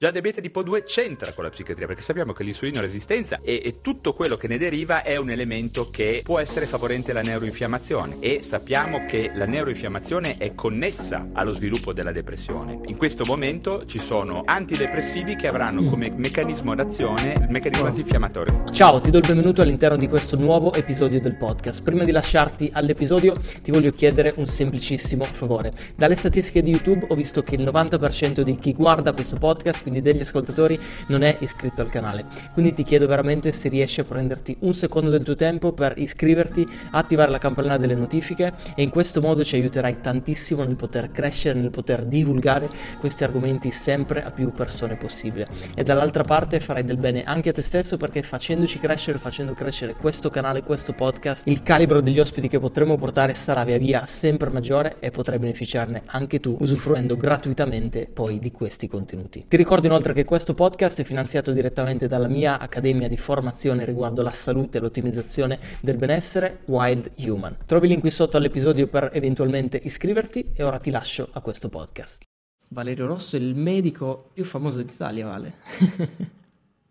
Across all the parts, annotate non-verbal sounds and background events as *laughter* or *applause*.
Già diabete tipo 2 c'entra con la psichiatria perché sappiamo che l'insulino resistenza e, e, tutto quello che ne deriva è un elemento che può essere favorente alla neuroinfiammazione e sappiamo che la neuroinfiammazione è connessa allo sviluppo della depressione. In questo momento ci sono antidepressivi che avranno come meccanismo d'azione il meccanismo antinfiammatorio. Ciao, ti do il benvenuto all'interno di questo nuovo episodio del podcast. Prima di lasciarti all'episodio ti voglio chiedere un semplicissimo favore. Dalle statistiche di YouTube ho visto che il 90% di chi guarda questo podcast quindi degli ascoltatori, non è iscritto al canale. Quindi ti chiedo veramente se riesci a prenderti un secondo del tuo tempo per iscriverti, attivare la campanella delle notifiche e in questo modo ci aiuterai tantissimo nel poter crescere, nel poter divulgare questi argomenti sempre a più persone possibile. E dall'altra parte farai del bene anche a te stesso perché facendoci crescere, facendo crescere questo canale, questo podcast, il calibro degli ospiti che potremo portare sarà via via sempre maggiore e potrai beneficiarne anche tu usufruendo gratuitamente poi di questi contenuti. Ti ricordo ricordo inoltre che questo podcast è finanziato direttamente dalla mia accademia di formazione riguardo la salute e l'ottimizzazione del benessere Wild Human. Trovi il link qui sotto all'episodio per eventualmente iscriverti e ora ti lascio a questo podcast. Valerio Rosso è il medico più famoso d'Italia, Vale.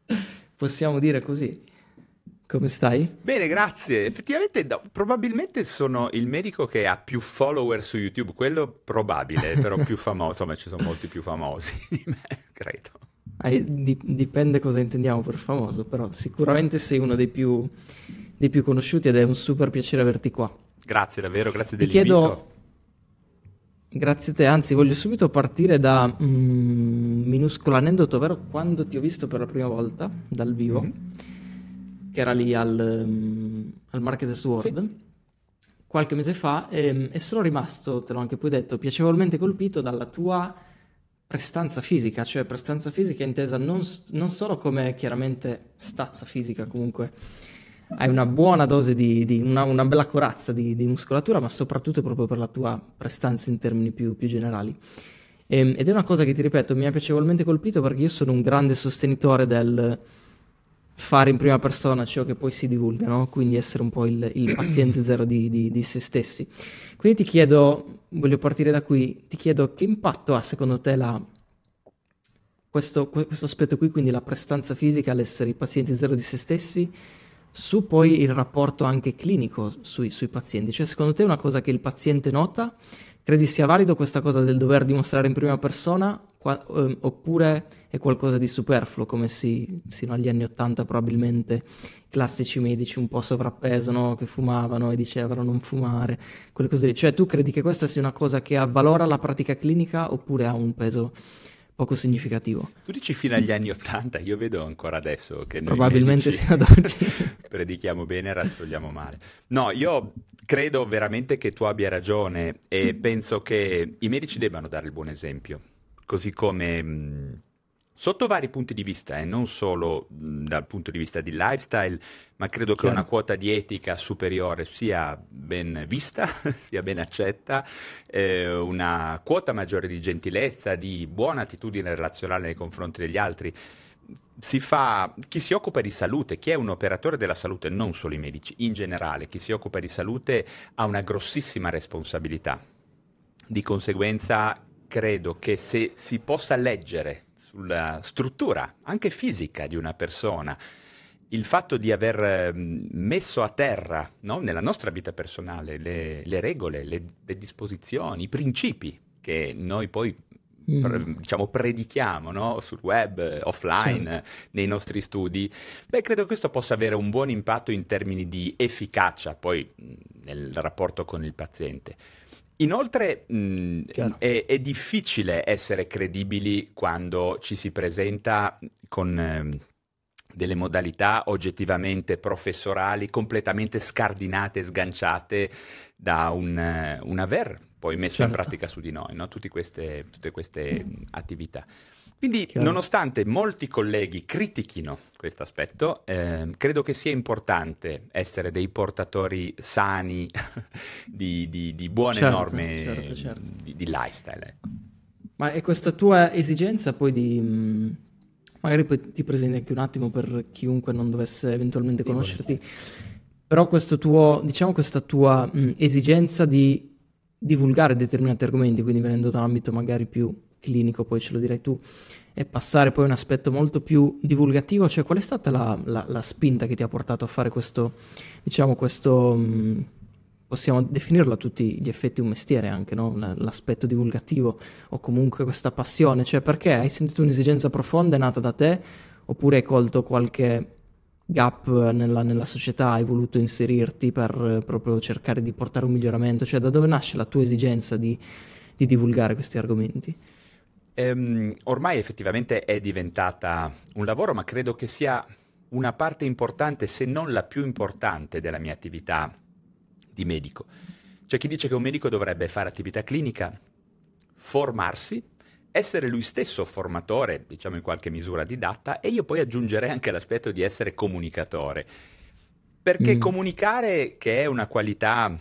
*laughs* Possiamo dire così. Come stai? Bene, grazie. Effettivamente, no, probabilmente sono il medico che ha più follower su YouTube, quello probabile, però *laughs* più famoso. Insomma, ci sono molti più famosi *laughs* di me, credo. Eh, di, dipende cosa intendiamo per famoso, però sicuramente sei uno dei più, dei più, conosciuti ed è un super piacere averti qua. Grazie davvero, grazie Ti dell'invito. Chiedo... Grazie a te, anzi voglio subito partire da un mm, minuscolo aneddoto, ovvero quando ti ho visto per la prima volta dal vivo. Mm-hmm che era lì al, um, al Marketers World sì. qualche mese fa e, e, sono rimasto, te l'ho anche poi detto, piacevolmente colpito dalla tua prestanza fisica, cioè prestanza fisica intesa non, non solo come chiaramente stazza fisica comunque, hai una buona dose di, di una, una, bella corazza di, di, muscolatura, ma soprattutto proprio per la tua prestanza in termini più, più generali. E, ehm, ed è una cosa che ti ripeto, mi ha piacevolmente colpito perché io sono un grande sostenitore del fare in prima persona ciò che poi si divulga, no? quindi essere un po' il, il paziente zero di, di, di, se stessi. Quindi ti chiedo, voglio partire da qui, ti chiedo che impatto ha secondo te la, questo, questo, aspetto qui, quindi la prestanza fisica, l'essere i pazienti zero di se stessi, su poi il rapporto anche clinico sui, sui pazienti. Cioè secondo te è una cosa che il paziente nota Credi sia valido questa cosa del dover dimostrare in prima persona qua, eh, oppure è qualcosa di superfluo come si, sino agli anni Ottanta probabilmente classici medici un po' sovrappeso no? che fumavano e dicevano non fumare, quelle cose lì. Cioè tu credi che questa sia una cosa che avvalora la pratica clinica oppure ha un peso poco significativo. Tu dici fino agli anni Ottanta, io vedo ancora adesso che noi Probabilmente sia ad oggi. *laughs* predichiamo bene e razzogliamo male. No, io credo veramente che tu abbia ragione e penso che i medici debbano dare il buon esempio, così come... Mh, sotto vari punti di vista, eh, non solo mh, dal punto di vista di lifestyle, ma credo Chiaro. che una quota di etica superiore sia ben vista, *laughs* sia ben accetta, eh, una quota maggiore di gentilezza, di buona attitudine relazionale nei confronti degli altri. Si fa, chi si occupa di salute, chi è un operatore della salute, non solo i medici, in generale, chi si occupa di salute ha una grossissima responsabilità. Di conseguenza credo che se si possa leggere sulla struttura anche fisica di una persona. Il fatto di aver ehm, messo a terra no, nella nostra vita personale le, le regole, le, le, disposizioni, i principi che noi poi mm. pre, diciamo, predichiamo no, sul web, offline, certo. nei nostri studi, beh, credo che questo possa avere un buon impatto in termini di efficacia poi nel rapporto con il paziente. Inoltre mh, è, è, difficile essere credibili quando ci si presenta con eh, delle modalità oggettivamente professorali completamente scardinate e sganciate da un, un aver poi messo certo. in pratica su di noi, no? queste, tutte queste mm. attività. Quindi, Chiaro. nonostante molti colleghi critichino questo aspetto, eh, credo che sia importante essere dei portatori sani *laughs* di, di, di buone certo, norme certo, certo. Di, di, lifestyle. Ecco. Ma è questa tua esigenza poi di... Mm, magari poi ti presenti anche un attimo per chiunque non dovesse eventualmente sì, conoscerti, però questo tuo, diciamo questa tua mh, mm, esigenza di divulgare determinati argomenti, quindi venendo da un ambito magari più clinico, poi ce lo direi tu, e passare poi a un aspetto molto più divulgativo, cioè qual è stata la, la, la spinta che ti ha portato a fare questo, diciamo, questo, mh, possiamo definirlo a tutti gli effetti un mestiere anche, no? l'aspetto divulgativo o comunque questa passione, cioè perché hai sentito un'esigenza profonda, è nata da te, oppure hai colto qualche gap nella, nella, società, hai voluto inserirti per proprio cercare di portare un miglioramento? Cioè, da dove nasce la tua esigenza di, di divulgare questi argomenti? Ehm, ormai effettivamente è diventata un lavoro, ma credo che sia una parte importante, se non la più importante, della mia attività di medico. C'è chi dice che un medico dovrebbe fare attività clinica, formarsi, essere lui stesso formatore, diciamo in qualche misura didatta, e io poi aggiungerei anche l'aspetto di essere comunicatore. Perché mm. comunicare, che è una qualità,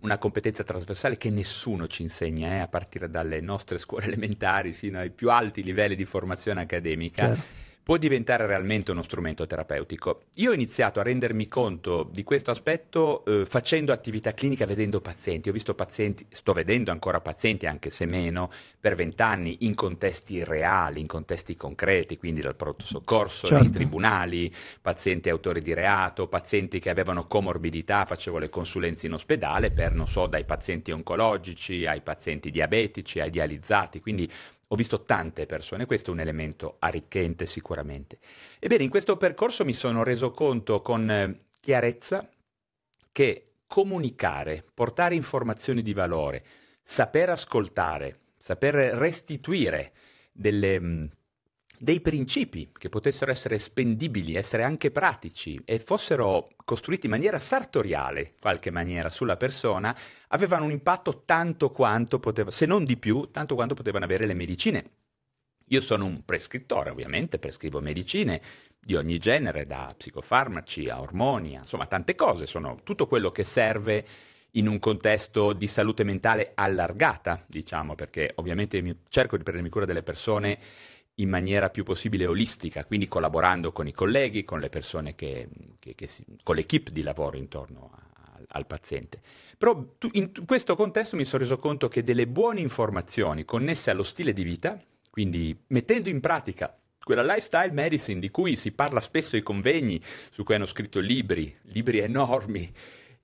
una competenza trasversale che nessuno ci insegna, eh, a partire dalle nostre scuole *laughs* elementari sino ai più alti livelli di formazione accademica, certo può diventare realmente uno strumento terapeutico. Io ho iniziato a rendermi conto di questo aspetto eh, facendo attività clinica, vedendo pazienti. Ho visto pazienti, sto vedendo ancora pazienti, anche se meno, per vent'anni in contesti reali, in contesti concreti, quindi dal pronto soccorso, certo. nei tribunali, pazienti autori di reato, pazienti che avevano comorbidità, facevo le consulenze in ospedale per, non so, dai pazienti oncologici ai pazienti diabetici, ai dializzati, quindi ho visto tante persone, questo è un elemento arricchente sicuramente. Ebbene, in questo percorso mi sono reso conto con eh, chiarezza che comunicare, portare informazioni di valore, saper ascoltare, saper restituire delle, dei principi che potessero essere spendibili, essere anche pratici e fossero costruiti in maniera sartoriale, in qualche maniera, sulla persona, avevano un impatto tanto quanto poteva, se non di più, tanto quanto potevano avere le medicine. Io sono un prescrittore, ovviamente, prescrivo medicine di ogni genere, da psicofarmaci a ormoni, insomma tante cose, sono tutto quello che serve in un contesto di salute mentale allargata, diciamo, perché ovviamente cerco di prendermi cura delle persone in maniera più possibile olistica, quindi collaborando con i colleghi, con le persone che, che, che si, con l'equipe di lavoro intorno a, al paziente. Però in questo contesto mi sono reso conto che delle buone informazioni connesse allo stile di vita, quindi mettendo in pratica quella lifestyle medicine di cui si parla spesso ai convegni, su cui hanno scritto libri, libri enormi,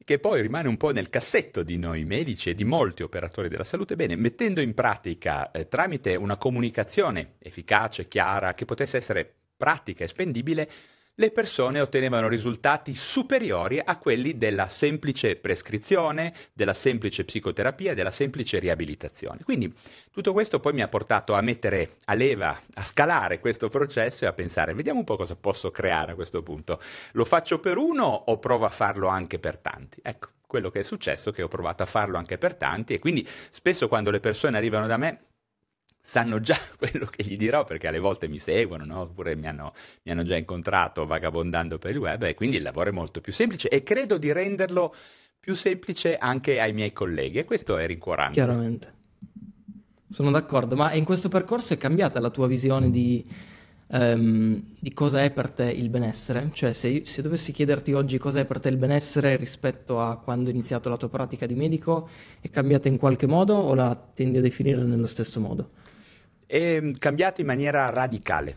che poi rimane un po' nel cassetto di noi medici e di molti operatori della salute, bene, mettendo in pratica eh, tramite una comunicazione efficace, chiara, che potesse essere pratica e spendibile, le persone ottenevano risultati superiori a quelli della semplice prescrizione, della semplice psicoterapia della semplice riabilitazione. Quindi tutto questo poi mi ha portato a mettere a leva, a scalare questo processo e a pensare, vediamo un po' cosa posso creare a questo punto. Lo faccio per uno o provo a farlo anche per tanti? Ecco, quello che è successo è che ho provato a farlo anche per tanti e quindi spesso quando le persone arrivano da me sanno già *laughs* quello che gli dirò perché alle volte mi seguono, no? oppure mi hanno, mi hanno, già incontrato vagabondando per il web e quindi il lavoro è molto più semplice e credo di renderlo più semplice anche ai miei colleghi e questo è rincuorante. Chiaramente. Sono d'accordo, ma in questo percorso è cambiata la tua visione di, um, di cosa è per te il benessere? Cioè se, se dovessi chiederti oggi cosa è per te il benessere rispetto a quando hai iniziato la tua pratica di medico, è cambiata in qualche modo o la tendi a definire nello stesso modo? È cambiata in maniera radicale.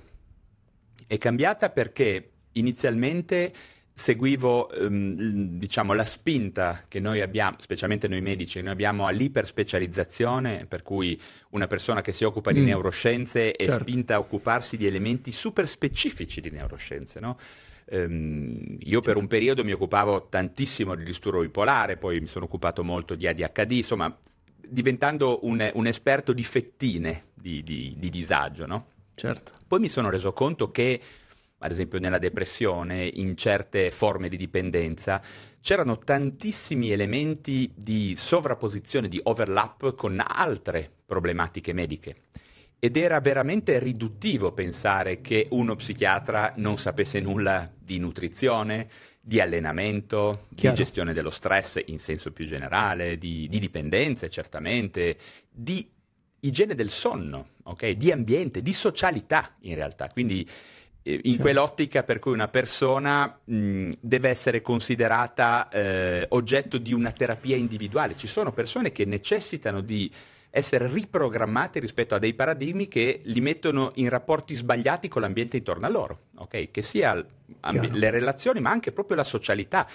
È cambiata perché inizialmente seguivo ehm, diciamo, la spinta che noi abbiamo, specialmente noi medici, noi abbiamo all'iperspecializzazione, per cui una persona che si occupa di mm. neuroscienze è certo. spinta a occuparsi di elementi super specifici di neuroscienze. No? Um, io per un periodo mi occupavo tantissimo di disturbo bipolare, poi mi sono occupato molto di ADHD, insomma diventando un, un esperto di fettine di, di, di disagio, no? Certo. Poi mi sono reso conto che, ad esempio nella depressione, in certe forme di dipendenza, c'erano tantissimi elementi di sovrapposizione, di overlap con altre problematiche mediche. Ed era veramente riduttivo pensare che uno psichiatra non sapesse nulla di nutrizione, di allenamento, Chiaro. di gestione dello stress in senso più generale, di, di dipendenze certamente, di igiene del sonno, okay? di ambiente, di socialità in realtà. Quindi eh, in certo. quell'ottica per cui una persona mh, deve essere considerata eh, oggetto di una terapia individuale. Ci sono persone che necessitano di essere riprogrammati rispetto a dei paradigmi che li mettono in rapporti sbagliati con l'ambiente intorno a loro, okay? che sia ambi- le relazioni ma anche proprio la socialità.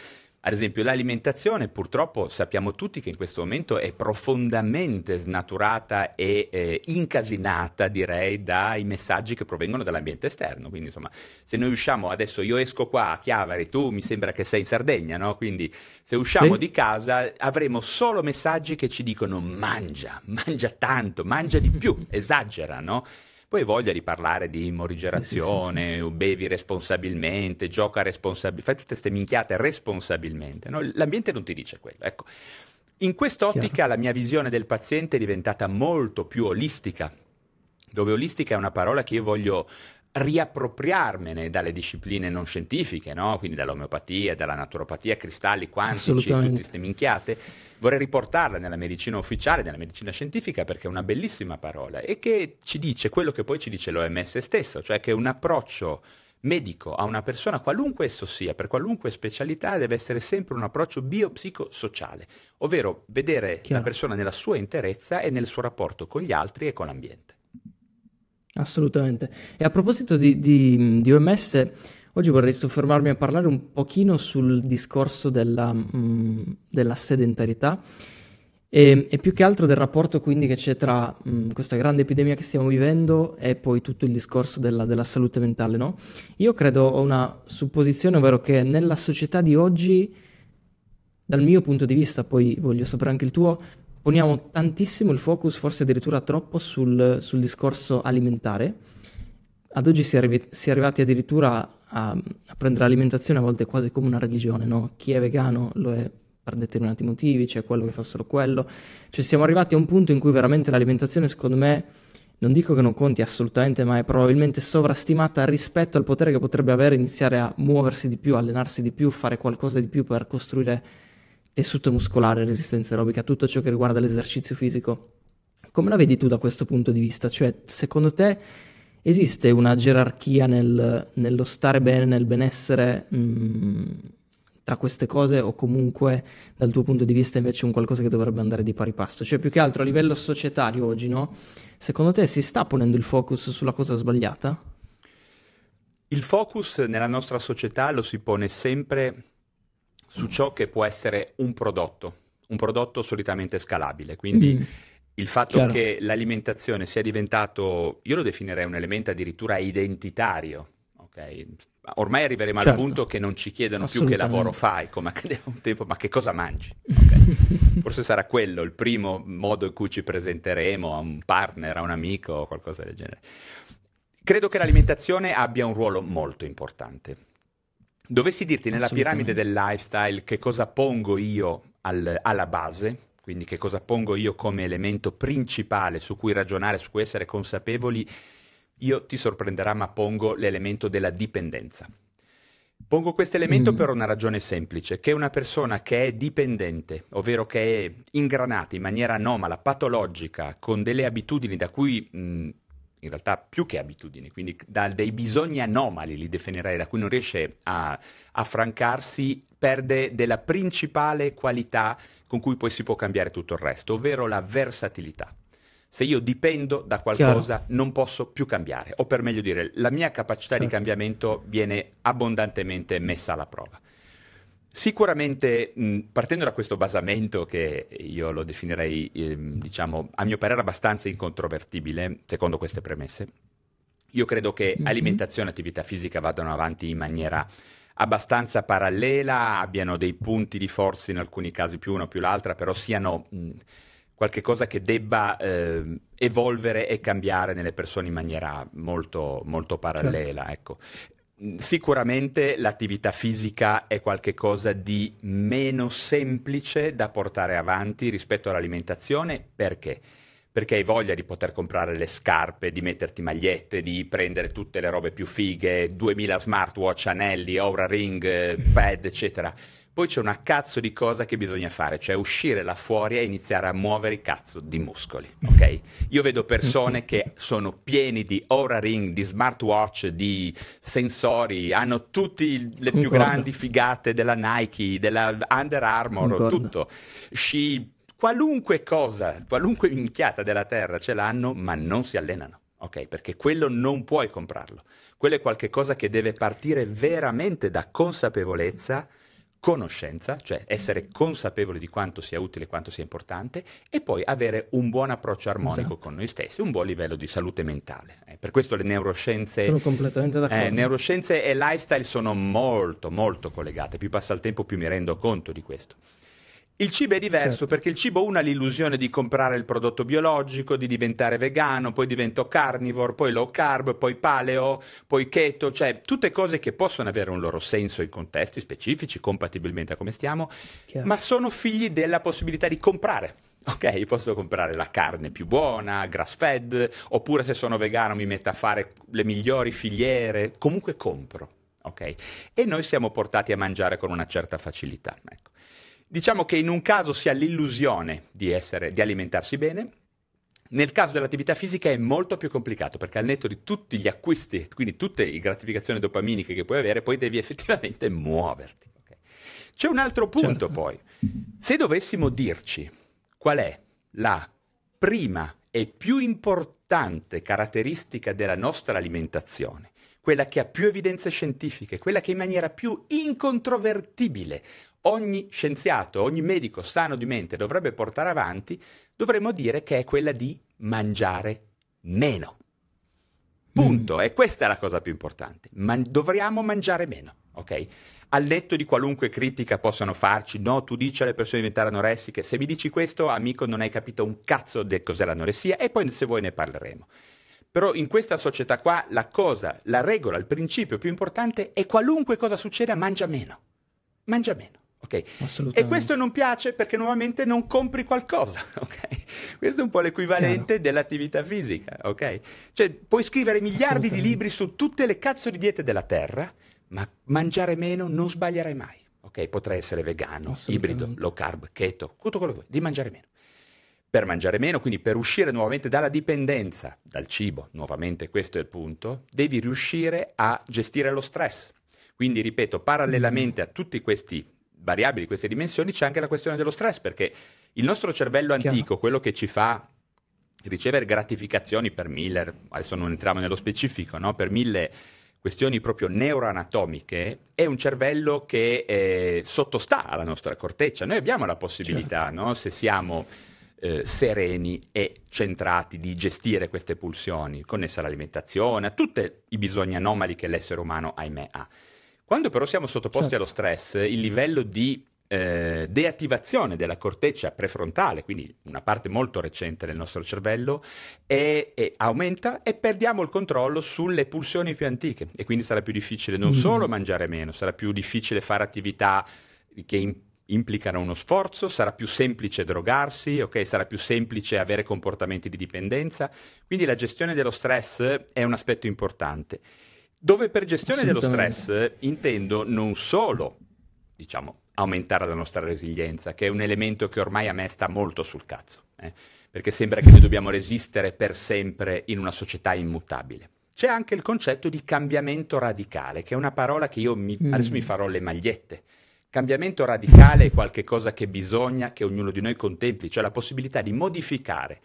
Ad esempio l'alimentazione purtroppo sappiamo tutti che in questo momento è profondamente snaturata e eh, incasinata direi dai messaggi che provengono dall'ambiente esterno. Quindi insomma se noi usciamo adesso io esco qua a Chiavari, tu mi sembra che sei in Sardegna, no? Quindi se usciamo sì. di casa avremo solo messaggi che ci dicono mangia, mangia tanto, mangia di più, *laughs* esagera, no? Poi hai voglia di parlare di morigerazione, sì, sì, sì. bevi responsabilmente, gioca responsabilmente, fai tutte queste minchiate responsabilmente. No? L'ambiente non ti dice quello. Ecco. In quest'ottica Chiaro. la mia visione del paziente è diventata molto più olistica, dove olistica è una parola che io voglio riappropriarmene dalle discipline non scientifiche, no? quindi dall'omeopatia, dalla naturopatia, cristalli quantici, tutte queste minchiate, vorrei riportarla nella medicina ufficiale, nella medicina scientifica, perché è una bellissima parola e che ci dice quello che poi ci dice l'OMS stesso, cioè che un approccio medico a una persona, qualunque esso sia, per qualunque specialità, deve essere sempre un approccio biopsicosociale, ovvero vedere Chiaro. la persona nella sua interezza e nel suo rapporto con gli altri e con l'ambiente. Assolutamente. E a proposito di, di, di OMS, oggi vorrei soffermarmi a parlare un pochino sul discorso della, mh, mm, della sedentarietà e, e, più che altro del rapporto quindi che c'è tra mh, mm, questa grande epidemia che stiamo vivendo e poi tutto il discorso della, della salute mentale, no? Io credo, ho una supposizione, ovvero che nella società di oggi, dal mio punto di vista, poi voglio sapere anche il tuo, poniamo tantissimo il focus, forse addirittura troppo, sul, sul discorso alimentare. Ad oggi si è, arrivi, si è arrivati addirittura a, a, prendere l'alimentazione a volte quasi come una religione, no? Chi è vegano lo è per determinati motivi, c'è quello che fa solo quello. Cioè siamo arrivati a un punto in cui veramente l'alimentazione, secondo me, non dico che non conti assolutamente, ma è probabilmente sovrastimata rispetto al potere che potrebbe avere iniziare a muoversi di più, allenarsi di più, fare qualcosa di più per costruire tessuto muscolare, resistenza aerobica, tutto ciò che riguarda l'esercizio fisico. Come la vedi tu da questo punto di vista? Cioè, secondo te esiste una gerarchia nel, nello stare bene, nel benessere mh, mm, tra queste cose o comunque dal tuo punto di vista invece un qualcosa che dovrebbe andare di pari passo? Cioè, più che altro a livello societario oggi, no? Secondo te si sta ponendo il focus sulla cosa sbagliata? Il focus nella nostra società lo si pone sempre su ciò che può essere un prodotto, un prodotto solitamente scalabile. Quindi mm. il fatto Chiaro. che l'alimentazione sia diventato, io lo definirei un elemento addirittura identitario, ok? Ormai arriveremo certo. al punto che non ci chiedono più che lavoro fai, come accadeva un tempo, ma che cosa mangi. *laughs* Okay? Forse sarà quello il primo modo in cui ci presenteremo a un partner, a un amico o qualcosa del genere. Credo che l'alimentazione abbia un ruolo molto importante Dovessi dirti nella piramide del lifestyle che cosa pongo io al, alla base, quindi che cosa pongo io come elemento principale su cui ragionare, su cui essere consapevoli, io ti sorprenderà, ma pongo l'elemento della dipendenza. Pongo questo elemento mm. per una ragione semplice, che una persona che è dipendente, ovvero che è ingranata in maniera anomala, patologica, con delle abitudini da cui mh, in realtà più che abitudini, quindi da dei bisogni anomali li definirei, da cui non riesce a affrancarsi, perde della principale qualità con cui poi si può cambiare tutto il resto, ovvero la versatilità. Se io dipendo da qualcosa Chiaro. non posso più cambiare, o per meglio dire, la mia capacità certo. di cambiamento viene abbondantemente messa alla prova. Sicuramente, mh, partendo da questo basamento che io lo definirei, eh, diciamo, a mio parere abbastanza incontrovertibile, secondo queste premesse, io credo che mm-hmm. alimentazione e attività fisica vadano avanti in maniera abbastanza parallela, abbiano dei punti di forza in alcuni casi più una più l'altra, però siano mh, qualche cosa che debba eh, evolvere e cambiare nelle persone in maniera molto, molto parallela. Certo. Ecco. Sicuramente l'attività fisica è qualcosa di meno semplice da portare avanti rispetto all'alimentazione perché? Perché hai voglia di poter comprare le scarpe, di metterti magliette, di prendere tutte le robe più fighe, 2000 smartwatch, anelli, Aura Ring, pad, eccetera poi c'è una cazzo di cosa che bisogna fare, cioè uscire là fuori e iniziare a muovere i cazzo di muscoli, ok? Io vedo persone che sono pieni di Aura Ring, di smartwatch, di sensori, hanno tutte le più grandi figate della Nike, della Under Armour, tutto. Sci qualunque cosa, qualunque minchiata della terra ce l'hanno, ma non si allenano. Ok, perché quello non puoi comprarlo. Quello è qualcosa che deve partire veramente da consapevolezza, conoscenza, cioè essere consapevoli di quanto sia utile, quanto sia importante, e poi avere un buon approccio armonico esatto. con noi stessi, un buon livello di salute mentale. Eh, per questo le neuroscienze, sono completamente d'accordo. Eh, neuroscienze e lifestyle sono molto, molto collegate. Più passa il tempo, più mi rendo conto di questo. Il cibo è diverso certo. perché il cibo uno ha l'illusione di comprare il prodotto biologico, di diventare vegano, poi divento carnivore, poi low carb, poi paleo, poi keto, cioè tutte cose che possono avere un loro senso in contesti specifici, compatibilmente a come stiamo, Chiaro. ma sono figli della possibilità di comprare. *laughs* Ok, posso comprare la carne più buona, grass fed, oppure se sono vegano mi metto a fare le migliori filiere, comunque compro. Ok? E noi siamo portati a mangiare con una certa facilità. Ecco. Diciamo che in un caso si ha l'illusione di, essere, di alimentarsi bene, nel caso dell'attività fisica è molto più complicato perché al netto di tutti gli acquisti, quindi tutte le gratificazioni dopaminiche che puoi avere, poi devi *laughs* effettivamente muoverti. Okay? C'è un altro punto certo. poi. Se dovessimo dirci qual è la prima e più importante caratteristica della nostra alimentazione, quella che ha più evidenze scientifiche, quella che in maniera più incontrovertibile ogni scienziato, ogni medico sano di mente dovrebbe portare avanti, dovremmo dire che è quella di mangiare meno. Punto. Mm. E questa è la cosa più importante. Man- dovremmo mangiare meno, ok? Al netto di qualunque critica possano farci, no, tu dici alle persone di diventare anoressiche, se mi dici questo, amico, non hai capito un cazzo di cos'è l'anoressia e poi se vuoi ne parleremo. Però in questa società qua la cosa, la regola, il principio più importante è qualunque cosa succeda, mangia meno. Mangia meno. Okay. E questo non piace perché nuovamente non compri qualcosa, *laughs* ok? Questo è un po' l'equivalente Chiaro. dell'attività fisica, ok? Cioè, puoi scrivere miliardi di libri su tutte le cazzo di diete della Terra, ma mangiare meno non sbaglierai mai, ok? Potrai essere vegano, ibrido, low carb, keto, tutto quello che vuoi, di mangiare meno. Per mangiare meno, quindi per uscire nuovamente dalla dipendenza dal cibo, nuovamente questo è il punto, devi riuscire a gestire lo stress. Quindi, ripeto, parallelamente a tutti questi variabili di queste dimensioni c'è anche la questione dello stress, perché il nostro cervello antico, Chiaro. quello che ci fa ricevere gratificazioni per mille, adesso non entriamo nello specifico, no? per mille questioni proprio neuroanatomiche, è un cervello che eh, sottostà alla nostra corteccia. Noi abbiamo la possibilità, certo. no? se siamo eh, sereni e centrati, di gestire queste pulsioni, connesse all'alimentazione, a tutti i bisogni anomali che l'essere umano, ahimè, ha. Quando però siamo sottoposti certo. allo stress, il livello di eh, deattivazione della corteccia prefrontale, quindi una parte molto recente del nostro cervello, è, è, aumenta e perdiamo il controllo sulle pulsioni più antiche e quindi sarà più difficile non mm. solo mangiare meno, sarà più difficile fare attività che in, implicano uno sforzo, sarà più semplice drogarsi, okay? sarà più semplice avere comportamenti di dipendenza, quindi la gestione dello stress è un aspetto importante. Dove per gestione dello stress intendo non solo, diciamo, aumentare la nostra resilienza, che è un elemento che ormai a me sta molto sul cazzo, eh? perché sembra che noi dobbiamo resistere per sempre in una società immutabile. C'è anche il concetto di cambiamento radicale, che è una parola che io mi, mm. adesso mi farò le magliette. Cambiamento radicale è qualcosa che bisogna che ognuno di noi contempli, cioè la possibilità di modificare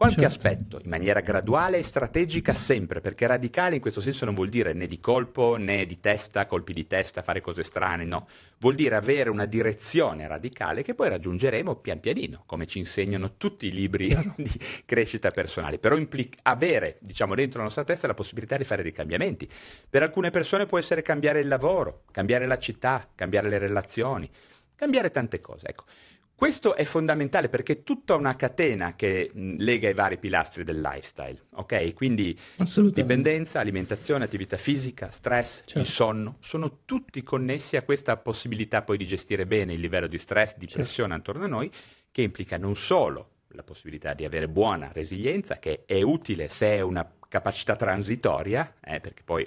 qualche certo. aspetto in maniera graduale e strategica sempre, perché radicale in questo senso non vuol dire né di colpo né di testa, colpi di testa, fare cose strane, no, vuol dire avere una direzione radicale che poi raggiungeremo pian pianino, come ci insegnano tutti i libri *laughs* di crescita personale, però implica avere, diciamo, dentro la nostra testa la possibilità di fare dei cambiamenti. Per alcune persone può essere cambiare il lavoro, cambiare la città, cambiare le relazioni, cambiare tante cose, ecco. Questo è fondamentale perché è tutta una catena che lega i vari pilastri del lifestyle, ok? Quindi dipendenza, alimentazione, attività fisica, stress, certo. il sonno, sono tutti connessi a questa possibilità poi di gestire bene il livello di stress, di certo. pressione certo. attorno a noi, che implica non solo la possibilità di avere buona resilienza, che è utile se è una capacità transitoria, eh, perché poi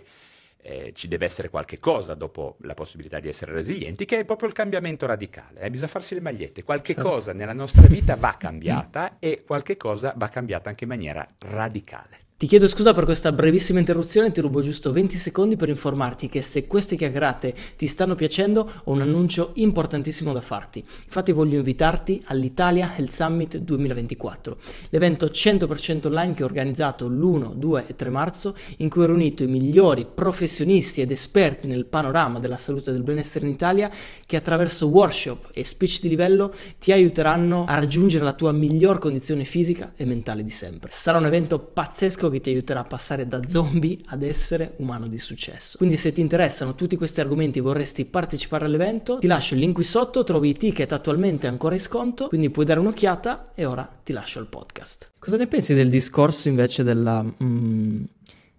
eh, ci deve essere qualche cosa dopo la possibilità di essere resilienti, che è proprio il cambiamento radicale. Eh? Bisogna farsi le magliette. Qualche cosa nella nostra vita va cambiata e qualche cosa va cambiata anche in maniera radicale. Ti chiedo scusa per questa brevissima interruzione, ti rubo giusto 20 secondi per informarti che se queste chiacchierate ti stanno piacendo ho un annuncio importantissimo da farti. Infatti voglio invitarti all'Italia Health Summit 2024, l'evento 100% online che ho organizzato l'1, 2 e 3 marzo in cui ho riunito i migliori professionisti ed esperti nel panorama della salute e del benessere in Italia che attraverso workshop e speech di livello ti aiuteranno a raggiungere la tua miglior condizione fisica e mentale di sempre. Sarà un evento pazzesco che ti aiuterà a passare da zombie ad essere umano di successo. Quindi se ti interessano tutti questi argomenti e vorresti partecipare all'evento, ti lascio il link qui sotto, trovi i ticket attualmente ancora in sconto, quindi puoi dare un'occhiata e ora ti lascio il podcast. Cosa ne pensi del discorso invece della, mm,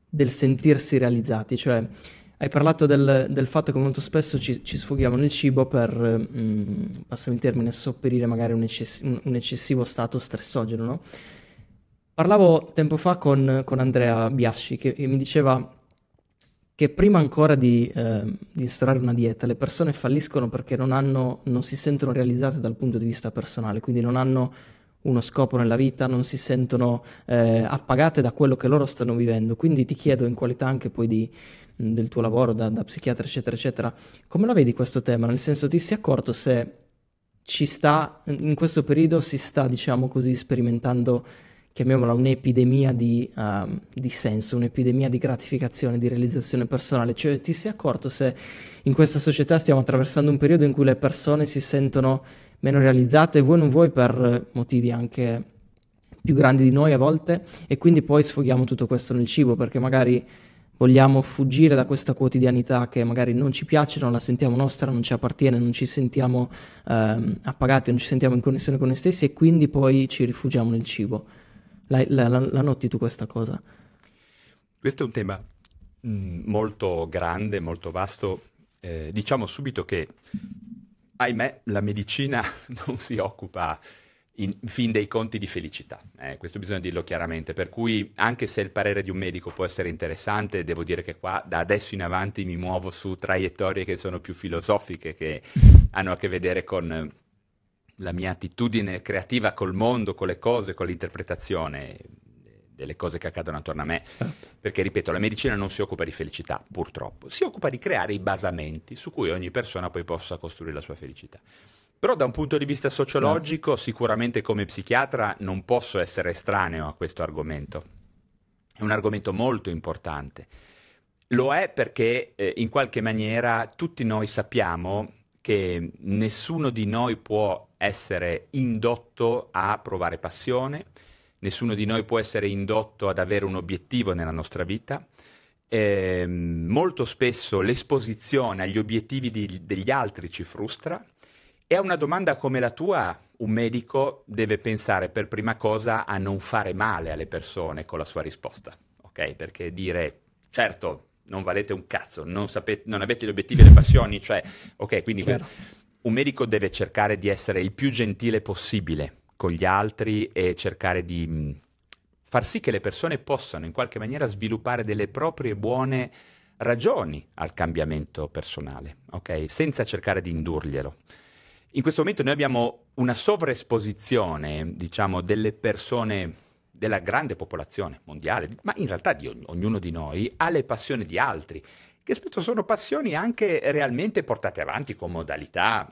del sentirsi realizzati? Cioè, hai parlato del, del, fatto che molto spesso ci, ci sfoghiamo nel cibo per, mm, passami il termine, sopperire magari un, eccess- un eccessivo stato stressogeno, no? Parlavo tempo fa con, con Andrea Biasci che, che, mi diceva che prima ancora di, eh, di, instaurare una dieta le persone falliscono perché non, hanno, non si sentono realizzate dal punto di vista personale, quindi non hanno uno scopo nella vita, non si sentono eh, appagate da quello che loro stanno vivendo. Quindi ti chiedo, in qualità anche poi di, del tuo lavoro da, da, psichiatra, eccetera, eccetera, come la vedi questo tema? Nel senso, ti sei accorto se ci sta, in questo periodo si sta, diciamo così, sperimentando chiamiamola un'epidemia di, uh, di, senso, un'epidemia di gratificazione, di realizzazione personale. Cioè ti sei accorto se in questa società stiamo attraversando un periodo in cui le persone si sentono meno realizzate, vuoi non vuoi per motivi anche più grandi di noi a volte, e quindi poi sfoghiamo tutto questo nel cibo perché magari vogliamo fuggire da questa quotidianità che magari non ci piace, non la sentiamo nostra, non ci appartiene, non ci sentiamo ehm, appagati, non ci sentiamo in connessione con noi stessi e quindi poi ci rifugiamo nel cibo. La, la, la, noti tu questa cosa? Questo è un tema mm, molto grande, molto vasto. Eh, diciamo subito che, ahimè, la medicina *laughs* non si occupa in fin dei conti di felicità. Eh, questo bisogna dirlo chiaramente. Per cui, anche se il parere di un medico può essere interessante, devo dire che qua da adesso in avanti mi muovo su traiettorie che sono più filosofiche, che *laughs* hanno a che vedere con la mia attitudine creativa col mondo, con le cose, con l'interpretazione delle cose che accadono attorno a me. Certo. Perché, ripeto, la medicina non si occupa di felicità, purtroppo, si occupa di creare i basamenti su cui ogni persona poi possa costruire la sua felicità. Però da un punto di vista sociologico, no. sicuramente come psichiatra non posso essere estraneo a questo argomento. È un argomento molto importante. Lo è perché eh, in qualche maniera tutti noi sappiamo che nessuno di noi può essere indotto a provare passione, nessuno di noi può essere indotto ad avere un obiettivo nella nostra vita. Eh, molto spesso l'esposizione agli obiettivi di, degli altri ci frustra e a una domanda come la tua un medico deve pensare per prima cosa a non fare male alle persone con la sua risposta, ok? Perché dire certo non valete un cazzo, non, sapete, non avete gli obiettivi e le passioni, cioè, ok, quindi Chiaro. Un medico deve cercare di essere il più gentile possibile con gli altri e cercare di mm, far sì che le persone possano in qualche maniera sviluppare delle proprie buone ragioni al cambiamento personale, ok? Senza cercare di indurglielo. In questo momento noi abbiamo una sovraesposizione, diciamo, delle persone della grande popolazione mondiale, ma in realtà di ognuno di noi, alle passioni di altri, che spesso sono passioni anche realmente portate avanti con modalità,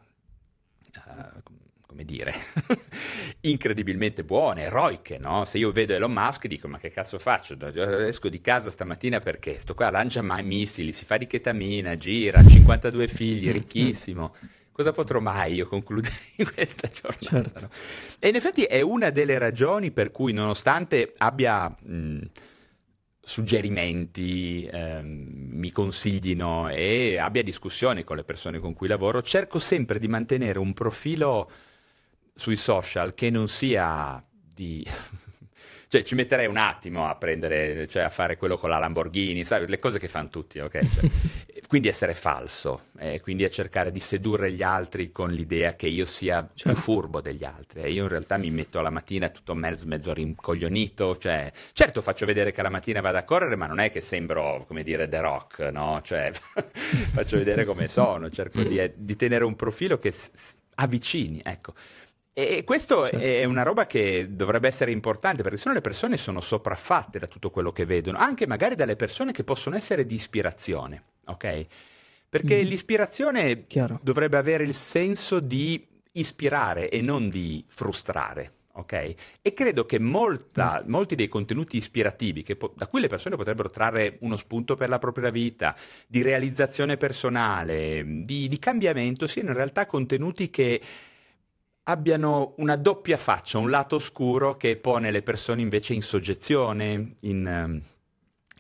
uh, come dire, *laughs* incredibilmente buone, eroiche, no? Se io vedo Elon Musk dico ma che cazzo faccio? Esco di casa stamattina perché sto qua, lancia mai missili, si fa di chetamina, gira, 52 figli, ricchissimo cosa potrò mai io concludere in questa giornata? Certo. No? E in effetti è una delle ragioni per cui, nonostante abbia mh, suggerimenti, ehm, mi consiglino e abbia discussioni con le persone con cui lavoro, cerco sempre di mantenere un profilo sui social che non sia di *laughs* cioè ci metterei un attimo a prendere, cioè a fare quello con la Lamborghini, sai, le cose che fanno tutti, ok? Cioè, *laughs* quindi essere falso, eh, quindi a cercare di sedurre gli altri con l'idea che io sia certo. più furbo degli altri. E io in realtà mi metto alla mattina tutto mezzo, mezzo rincoglionito, cioè, certo faccio vedere che la mattina vado a correre, ma non è che sembro, come dire, The Rock, no? Cioè, *laughs* faccio vedere come sono, cerco di, di tenere un profilo che s- avvicini, ecco. E questo certo. è una roba che dovrebbe essere importante perché sennò le persone sono sopraffatte da tutto quello che vedono, anche magari dalle persone che possono essere di ispirazione, ok? Perché mm. l'ispirazione Chiaro. dovrebbe avere il senso di ispirare e non di frustrare. Okay? E credo che molta, mm. molti dei contenuti ispirativi po- da cui le persone potrebbero trarre uno spunto per la propria vita, di realizzazione personale, di, di cambiamento, siano in realtà contenuti che abbiano una doppia faccia, un lato oscuro che pone le persone invece in soggezione, in, ehm,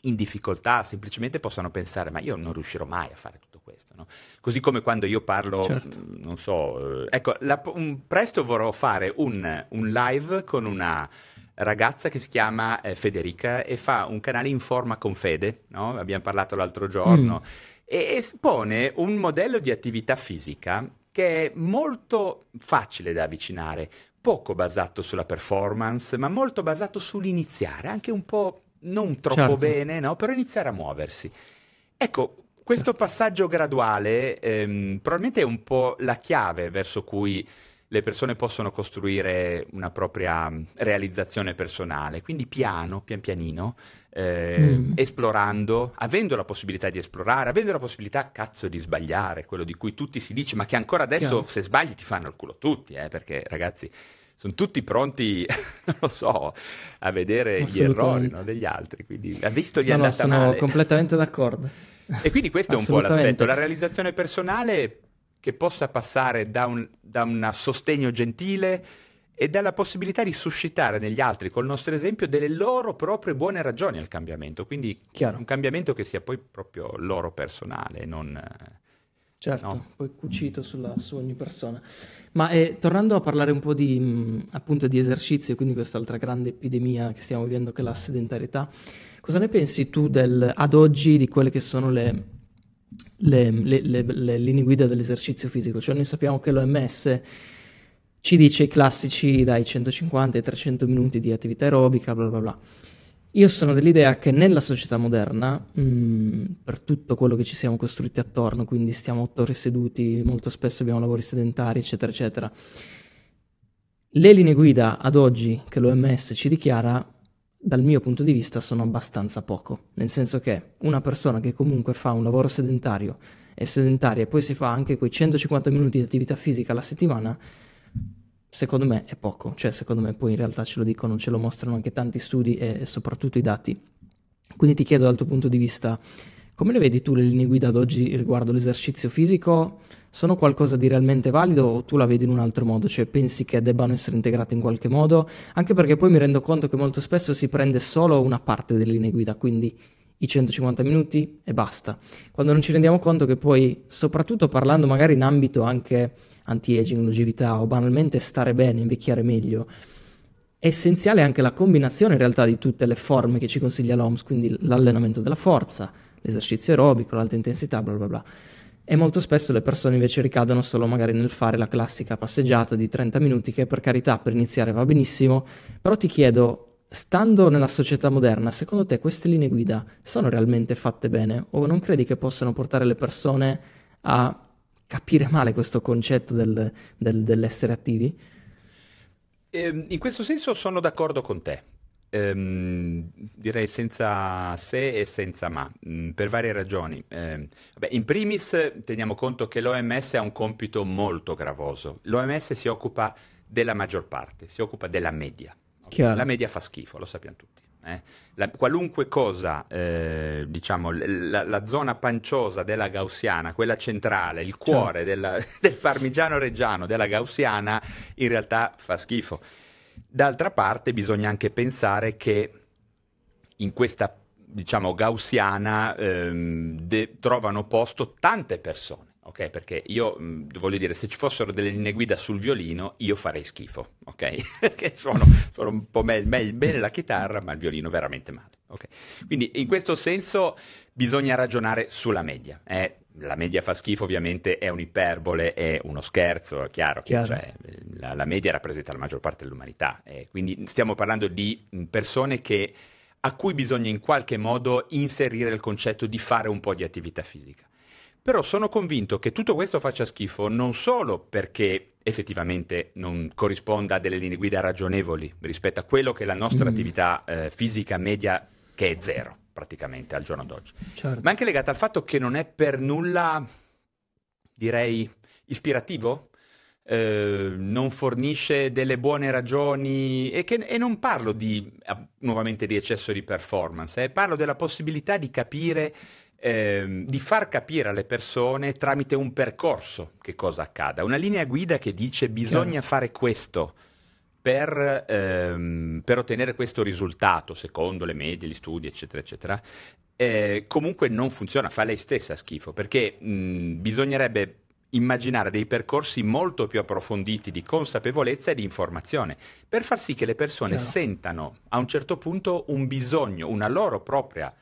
in difficoltà, semplicemente possano pensare ma io non riuscirò mai a fare tutto questo. No? Così come quando io parlo, certo. Mm, non so, eh, ecco, la, un, presto vorrò fare un, un, live con una ragazza che si chiama eh, Federica e fa un canale in forma con Fede, no? abbiamo parlato l'altro giorno, mm. e espone un modello di attività fisica che è molto facile da avvicinare, poco basato sulla performance, ma molto basato sull'iniziare, anche un po' non troppo certo. bene, no? però iniziare a muoversi. Ecco, questo certo. passaggio graduale ehm, probabilmente è un po' la chiave verso cui le persone possono costruire una propria realizzazione personale, quindi piano, pian pianino, eh, mm. esplorando, avendo la possibilità di esplorare, avendo la possibilità, cazzo, di sbagliare, quello di cui tutti si dice, ma che ancora adesso Chiaro. se sbagli ti fanno il culo tutti, eh, perché ragazzi sono tutti pronti, *laughs* non lo so, a vedere gli errori no, degli altri. Quindi ha visto gli no, andata no, sono male. completamente d'accordo. E quindi questo è un po' l'aspetto, la realizzazione personale che possa passare da un, da un sostegno gentile e dalla possibilità di suscitare negli altri, col nostro esempio, delle loro proprie buone ragioni al cambiamento. Quindi Chiaro. un cambiamento che sia poi proprio loro personale, non Certo, no? poi cucito sulla, su ogni persona. Ma eh, tornando a parlare un po' di, mh, appunto, di esercizio, quindi quest'altra grande epidemia che stiamo vivendo che è la sedentarietà, cosa ne pensi tu del, ad oggi di quelle che sono le, le, le, le linee guida dell'esercizio fisico? Cioè noi sappiamo che l'OMS ci dice i classici dai 150 ai 300 minuti di attività aerobica, bla bla bla. Io sono dell'idea che nella società moderna, mh, mm, per tutto quello che ci siamo costruiti attorno, quindi stiamo otto ore seduti, molto spesso abbiamo lavori sedentari, eccetera, eccetera, le linee guida ad oggi che l'OMS ci dichiara, dal mio punto di vista, sono abbastanza poco. Nel senso che una persona che comunque fa un lavoro sedentario è sedentaria e poi si fa anche quei 150 minuti di attività fisica alla settimana, secondo me è poco, cioè secondo me poi in realtà ce lo dicono, ce lo mostrano anche tanti studi e, soprattutto i dati. Quindi ti chiedo dal tuo punto di vista, come le vedi tu le linee guida ad oggi riguardo l'esercizio fisico? Sono qualcosa di realmente valido o tu la vedi in un altro modo? Cioè pensi che debbano essere integrate in qualche modo? Anche perché poi mi rendo conto che molto spesso si prende solo una parte delle linee guida, quindi i 150 minuti e basta. Quando non ci rendiamo conto che poi, soprattutto parlando magari in ambito anche anti-aging, longevità o banalmente stare bene, invecchiare meglio, è essenziale anche la combinazione in realtà di tutte le forme che ci consiglia l'OMS, quindi l'allenamento della forza, l'esercizio aerobico, l'alta intensità, bla bla bla. E molto spesso le persone invece ricadono solo magari nel fare la classica passeggiata di 30 minuti, che per carità per iniziare va benissimo, però ti chiedo, stando nella società moderna, secondo te queste linee guida sono realmente fatte bene o non credi che possano portare le persone a capire male questo concetto del, del, dell'essere attivi? Eh, in questo senso sono d'accordo con te. Ehm, direi senza se e senza ma, mh, mm, per varie ragioni. Eh, vabbè, in primis teniamo conto che l'OMS ha un compito molto gravoso. L'OMS si occupa della maggior parte, si occupa della media. Okay? La media fa schifo, lo sappiamo tutti. Eh? La, qualunque cosa, eh, diciamo, la, la, zona panciosa della gaussiana, quella centrale, il cuore certo. della, *laughs* del parmigiano reggiano della gaussiana, in realtà fa schifo. D'altra parte bisogna anche pensare che in questa, diciamo, gaussiana ehm, de- trovano posto tante persone ok? Perché io mh, voglio dire, se ci fossero delle linee guida sul violino, io farei schifo, ok? *laughs* Perché suono, suono, un po' me- me- bene la chitarra, ma il violino veramente male, ok? Quindi in questo senso bisogna ragionare sulla media. Eh? La media fa schifo, ovviamente, è un'iperbole, è uno scherzo, è chiaro, chiaro. Cioè, la, la, media rappresenta la maggior parte dell'umanità. Eh? Quindi stiamo parlando di persone che, a cui bisogna in qualche modo inserire il concetto di fare un po' di attività fisica. Però sono convinto che tutto questo faccia schifo non solo perché effettivamente non corrisponda a delle linee guida ragionevoli rispetto a quello che è la nostra mm. attività eh, fisica media, che è zero praticamente al giorno d'oggi. Certo. Ma anche legata al fatto che non è per nulla, direi, ispirativo, eh, non fornisce delle buone ragioni e, che, e non parlo di, nuovamente di eccesso di performance, eh, parlo della possibilità di capire ehm, di far capire alle persone tramite un percorso che cosa accada, una linea guida che dice bisogna Chiaro. fare questo per, ehm, per, ottenere questo risultato, secondo le medie, gli studi, eccetera, eccetera, eh, comunque non funziona, fa lei stessa schifo, perché mh, bisognerebbe immaginare dei percorsi molto più approfonditi di consapevolezza e di informazione, per far sì che le persone Chiaro. sentano a un certo punto un bisogno, una loro propria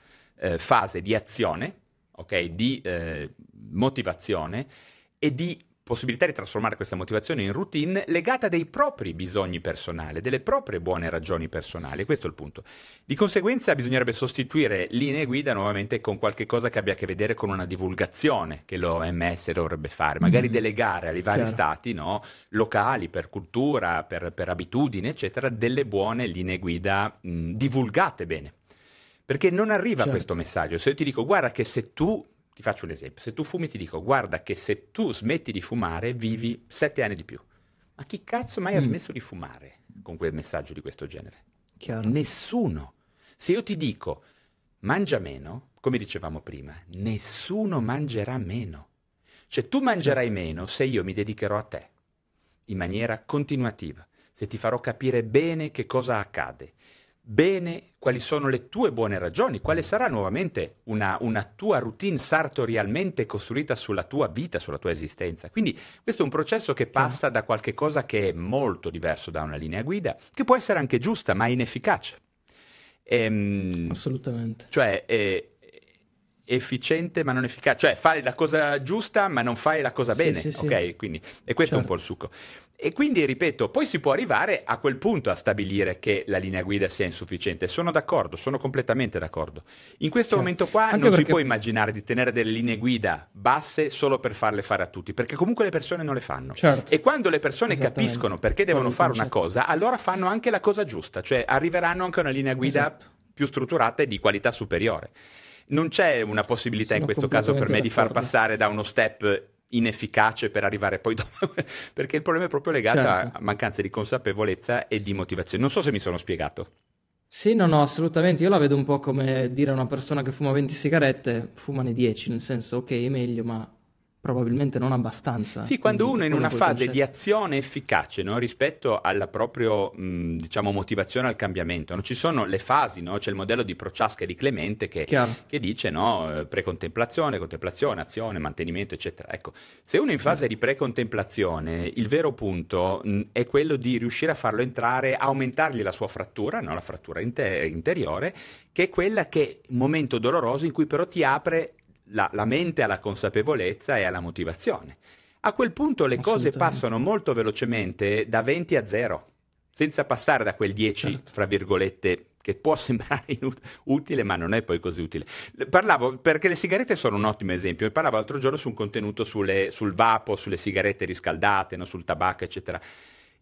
eh, fase di azione, okay, di eh, motivazione e di possibilità di trasformare questa motivazione in routine legata a dei propri bisogni personali, delle proprie buone ragioni personali. Questo è il punto. Di conseguenza bisognerebbe sostituire linee guida nuovamente con qualche cosa che abbia a che vedere con una divulgazione che l'OMS dovrebbe fare, magari mm-hmm. delegare ai vari Chiaro. stati no, locali per cultura, per, per abitudini, eccetera, delle buone linee guida mh, divulgate bene. Perché non arriva certo. questo messaggio. Se io ti dico, guarda che se tu, ti faccio un esempio, se tu fumi ti dico, guarda che se tu smetti di fumare vivi sette anni di più. Ma chi cazzo mai mm. ha smesso di fumare con quel messaggio di questo genere? Chiaro. Nessuno. Se io ti dico, mangia meno, come dicevamo prima, nessuno mangerà meno. Cioè tu mangerai certo. meno se io mi dedicherò a te, in maniera continuativa, se ti farò capire bene che cosa accade, bene quali sono le tue buone ragioni, quale sarà nuovamente una, una, tua routine sartorialmente costruita sulla tua vita, sulla tua esistenza. Quindi questo è un processo che passa da qualche cosa che è molto diverso da una linea guida, che può essere anche giusta, ma inefficace. Ehm, Assolutamente. Cioè, è efficiente ma non efficace, cioè fai la cosa giusta ma non fai la cosa bene, sì, sì, ok? Sì. Quindi, e questo certo. è un po' il succo. E quindi, ripeto, poi si può arrivare a quel punto a stabilire che la linea guida sia insufficiente. Sono d'accordo, sono completamente d'accordo. In questo certo. momento qua Anche non perché... si può immaginare di tenere delle linee guida basse solo per farle fare a tutti, perché comunque le persone non le fanno. Certo. E quando le persone capiscono perché devono fare una cosa, allora fanno anche la cosa giusta, cioè arriveranno anche a una linea guida esatto. più strutturata e di qualità superiore. Non c'è una possibilità sono in questo caso per me di far passare da uno step inefficace per arrivare poi dopo, *laughs* perché il problema è proprio legato certo. a mancanza di consapevolezza e di motivazione. Non so se mi sono spiegato. Sì, no, no, assolutamente. Io la vedo un po' come dire a una persona che fuma 20 sigarette, fumane 10, nel senso, ok, è meglio, ma probabilmente non abbastanza. Sì, quando uno è in una fase di azione efficace no? rispetto alla propria diciamo, motivazione al cambiamento, no? ci sono le fasi, no? c'è il modello di Prochaska e di Clemente che, che dice no? precontemplazione, contemplazione, azione, mantenimento, eccetera. Ecco, se uno è in fase di precontemplazione, il vero punto mh, è quello di riuscire a farlo entrare, aumentargli la sua frattura, la frattura inter- interiore, che è quella che è un momento doloroso in cui però ti apre la, la mente alla consapevolezza e alla motivazione. A quel punto le cose passano molto velocemente da 20 a 0, senza passare da quel 10, certo. fra virgolette, che può sembrare *laughs* utile, ma non è poi così utile. Parlavo, perché le sigarette sono un ottimo esempio, parlavo l'altro giorno su un contenuto sulle, sul vapo, sulle sigarette riscaldate, no? sul tabacco, eccetera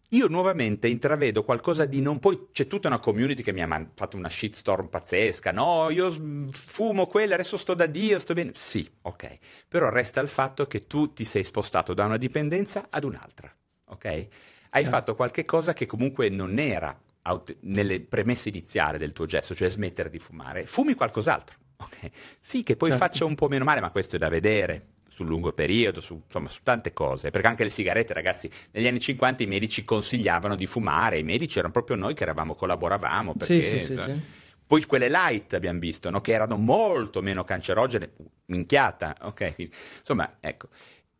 io nuovamente intravedo qualcosa di non poi c'è tutta una community che mi ha fatto una shitstorm pazzesca. No io fumo quella adesso sto da Dio sto bene. Sì ok. Però resta il fatto che tu ti sei spostato da una dipendenza ad un'altra ok? Hai certo. fatto qualche cosa che comunque non era aut- nelle premesse iniziali del tuo gesto cioè smettere di fumare. Fumi qualcos'altro ok? Sì che poi certo. faccia un po' meno male ma questo è da vedere sul lungo periodo, su, insomma, su tante cose. Perché anche le sigarette, ragazzi, negli anni 50 i medici consigliavano di fumare, i medici erano proprio noi che eravamo, collaboravamo. Perché, sì, sì, sì, Poi quelle light abbiamo visto, no? che erano molto meno cancerogene, minchiata, ok? Insomma, ecco.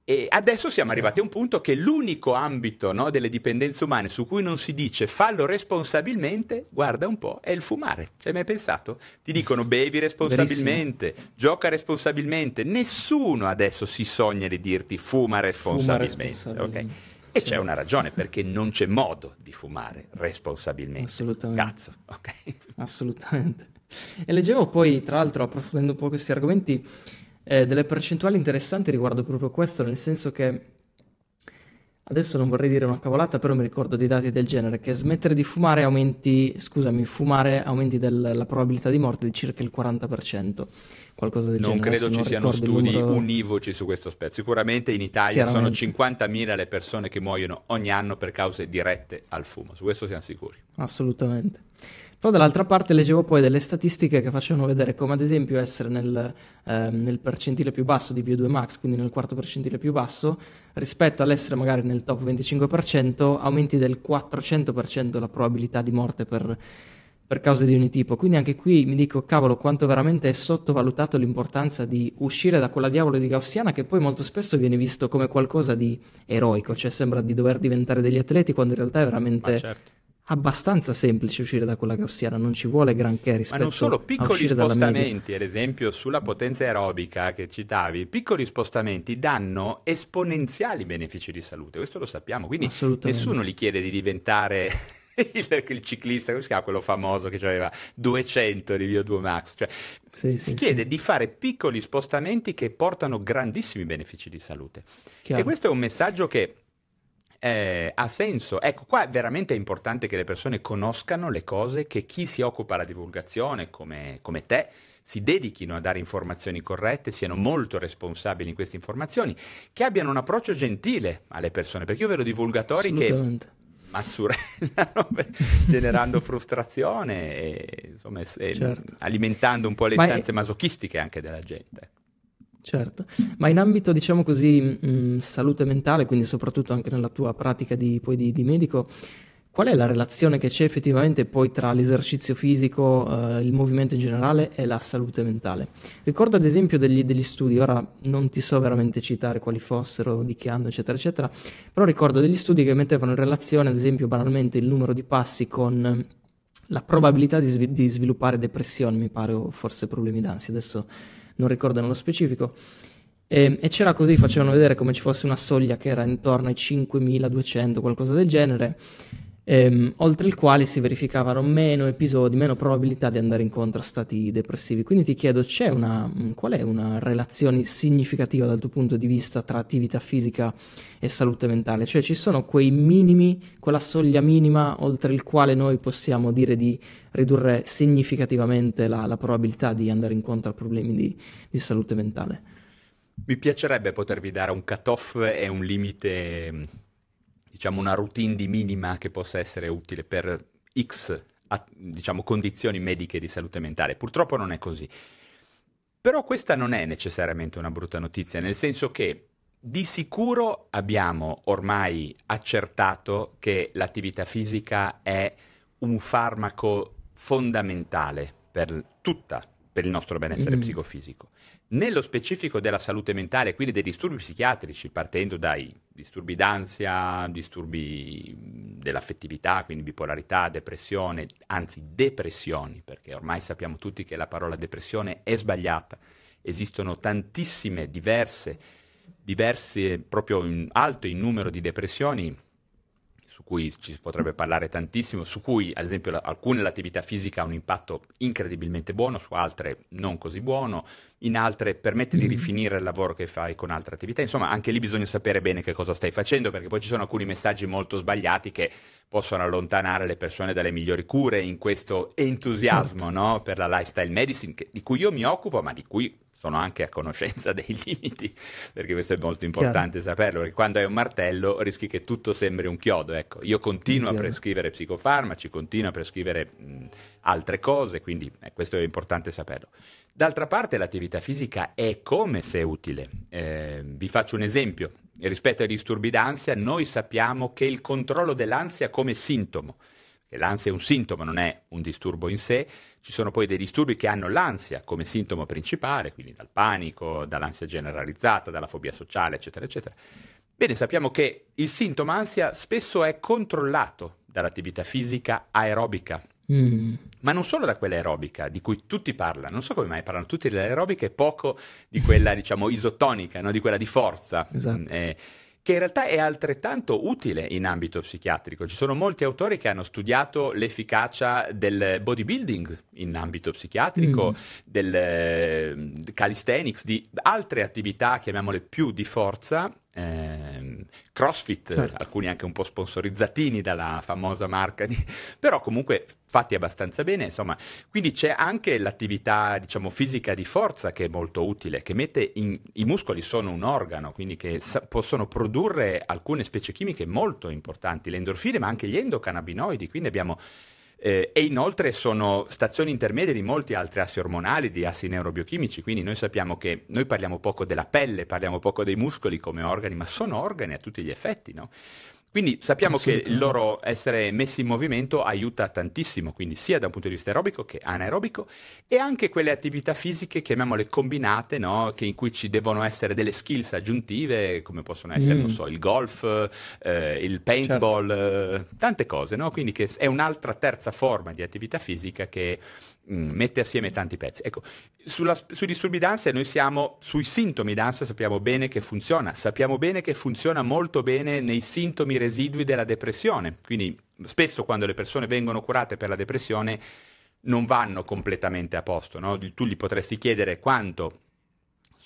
E adesso siamo arrivati a un punto che l'unico ambito no, delle dipendenze umane su cui non si dice fallo responsabilmente, guarda un po', è il fumare. Ci hai mai pensato? Ti dicono bevi responsabilmente, Verissimo. gioca responsabilmente. Nessuno adesso si sogna di dirti fuma responsabilmente. Fuma responsabilmente. Okay? E certo. c'è una ragione perché non c'è modo di fumare responsabilmente. Assolutamente. Cazzo, ok? Assolutamente. E leggevo poi, tra l'altro, approfondendo un po' questi argomenti, eh, delle percentuali interessanti riguardo proprio questo, nel senso che adesso non vorrei dire una cavolata, però mi ricordo dei dati del genere, che smettere di fumare aumenti, scusami, fumare aumenti del, la probabilità di morte di circa il 40%, qualcosa del non genere. credo ci non siano ricordo il studi numero- univoci su questo aspetto. Sicuramente in Italia sono Chiaramente. 50.000 le persone che muoiono ogni anno per cause dirette al fumo, su questo siamo sicuri. Assolutamente. Però dall'altra parte leggevo poi delle statistiche che facevano vedere come ad esempio essere nel, ehm, nel percentile più basso di VO2 max, quindi nel quarto percentile più basso, rispetto all'essere magari nel top 25%, aumenti del 400% la probabilità di morte per, per cause di ogni tipo. Quindi anche qui mi dico, cavolo, quanto veramente è sottovalutato l'importanza di uscire da quella diavolo di gaussiana che poi molto spesso viene visto come qualcosa di eroico, cioè sembra di dover diventare degli atleti quando in realtà è veramente certo. Abbastanza semplice uscire da quella gaussiana, non ci vuole granché Ma rispetto non solo a piccoli uscire dalla media. spostamenti, ad esempio sulla potenza aerobica che citavi, piccoli spostamenti danno esponenziali benefici di salute, questo lo sappiamo, quindi nessuno gli chiede di diventare *laughs* il, il ciclista, come si chiama quello famoso che aveva 200 di VO2 max, cioè Sì, si sì, chiede sì, di fare piccoli spostamenti che portano grandissimi benefici di salute. chiaro. E questo è un messaggio che eh, ha senso. Ecco, qua veramente è importante che le persone conoscano le cose, che chi si occupa della divulgazione, come, come te, si dedichino a dare informazioni corrette, siano molto responsabili in queste informazioni, che abbiano un approccio gentile alle persone, perché io vedo divulgatori che mazzurellano *laughs* generando frustrazione e, insomma, Certo. alimentando un po' le Ma è- istanze masochistiche anche della gente. Certo, ma in ambito, diciamo così, mh, salute mentale, quindi soprattutto anche nella tua pratica di, poi di, di medico, qual è la relazione che c'è effettivamente poi tra l'esercizio fisico, eh, il movimento in generale e la salute mentale? Ricordo ad esempio degli, degli studi, ora non ti so veramente citare quali fossero, di che anno, eccetera, eccetera, però ricordo degli studi che mettevano in relazione, ad esempio, banalmente il numero di passi con la probabilità di, svi- di sviluppare depressione, mi pare, o forse problemi d'ansia, adesso non ricordo nello specifico. E, e c'era così, facevano vedere come ci fosse una soglia che era intorno ai 5200, qualcosa del genere, ehm, oltre il quale si verificavano meno episodi, meno probabilità di andare incontro a stati depressivi. Quindi ti chiedo, una, mh, qual è una relazione significativa dal tuo punto di vista tra attività fisica e salute mentale? Cioè ci sono quei minimi, quella soglia minima oltre il quale noi possiamo dire di ridurre significativamente la, la probabilità di andare incontro a problemi di, di salute mentale. Mi piacerebbe potervi dare un cut-off e un limite, mh, diciamo una routine di minima che possa essere utile per X, a- diciamo, condizioni mediche di salute mentale. Purtroppo non è così. Però questa non è necessariamente una brutta notizia, nel senso che di sicuro abbiamo ormai accertato che l'attività fisica è un farmaco fondamentale per tutta, per il nostro benessere Mm. psicofisico. Nello specifico della salute mentale, quindi dei disturbi psichiatrici, partendo dai disturbi d'ansia, disturbi dell'affettività, quindi bipolarità, depressione, anzi depressioni, perché ormai sappiamo tutti che la parola depressione è sbagliata. Esistono tantissime diverse, diverse proprio in alto in numero di depressioni su cui ci potrebbe parlare tantissimo, su cui ad esempio la- alcune l'attività fisica ha un impatto incredibilmente buono, su altre non così buono, in altre permette di Mhm. rifinire il lavoro che fai con altre attività. Insomma, anche lì bisogna sapere bene che cosa stai facendo, perché poi ci sono alcuni messaggi molto sbagliati che possono allontanare le persone dalle migliori cure in questo entusiasmo Certo. no, per la lifestyle medicine, che- di cui io mi occupo, ma di cui sono anche a conoscenza *laughs* dei limiti, perché questo è molto importante saperlo, perché quando hai un martello rischi che tutto sembri un chiodo. Ecco, io continuo a Chiaro. prescrivere psicofarmaci, continuo a prescrivere mh, altre cose, quindi eh, questo è importante saperlo. D'altra parte l'attività fisica è come se è utile. Eh, vi faccio un esempio. Rispetto ai disturbi d'ansia, noi sappiamo che il controllo dell'ansia come sintomo, l'ansia è un sintomo, non è un disturbo in sé, ci sono poi dei disturbi che hanno l'ansia come sintomo principale, quindi dal panico, dall'ansia generalizzata, dalla fobia sociale, eccetera, eccetera. Bene, sappiamo che il sintomo ansia spesso è controllato dall'attività fisica aerobica, Mm, ma non solo da quella aerobica di cui tutti parlano, non so come mai parlano tutti dell'aerobica e poco di quella, diciamo, isotonica, no? di quella di forza, Esatto. Eh, che in realtà è altrettanto utile in ambito psichiatrico. Ci sono molti autori che hanno studiato l'efficacia del bodybuilding in ambito psichiatrico, Mm. del eh, calisthenics, di altre attività, chiamiamole più di forza, ehm, CrossFit, certo. alcuni anche un po' sponsorizzatini dalla famosa marca, di... *laughs* però comunque fatti abbastanza bene, insomma. Quindi c'è anche l'attività, diciamo, fisica di forza che è molto utile, che mette in... i muscoli sono un organo, quindi che sa... possono produrre alcune specie chimiche molto importanti, le endorfine, ma anche gli endocannabinoidi, quindi abbiamo eh, e inoltre sono stazioni intermedie di molti altri assi ormonali, di assi neurobiochimici, quindi noi sappiamo che noi parliamo poco della pelle, parliamo poco dei muscoli come organi, ma sono organi a tutti gli effetti, no? Quindi sappiamo che il loro essere messi in movimento aiuta tantissimo, quindi sia da un punto di vista aerobico che anaerobico, e anche quelle attività fisiche, chiamiamole combinate, no? in cui ci devono essere delle skills aggiuntive, come possono essere, mm. non so, il golf, eh, il paintball, certo. eh, tante cose, no? quindi è un'altra terza forma di attività fisica che mette assieme tanti pezzi. Ecco, sulla, sui disturbi d'ansia noi siamo, sui sintomi d'ansia sappiamo bene che funziona, sappiamo bene che funziona molto bene nei sintomi residui della depressione, quindi spesso quando le persone vengono curate per la depressione non vanno completamente a posto, no? tu gli potresti chiedere quanto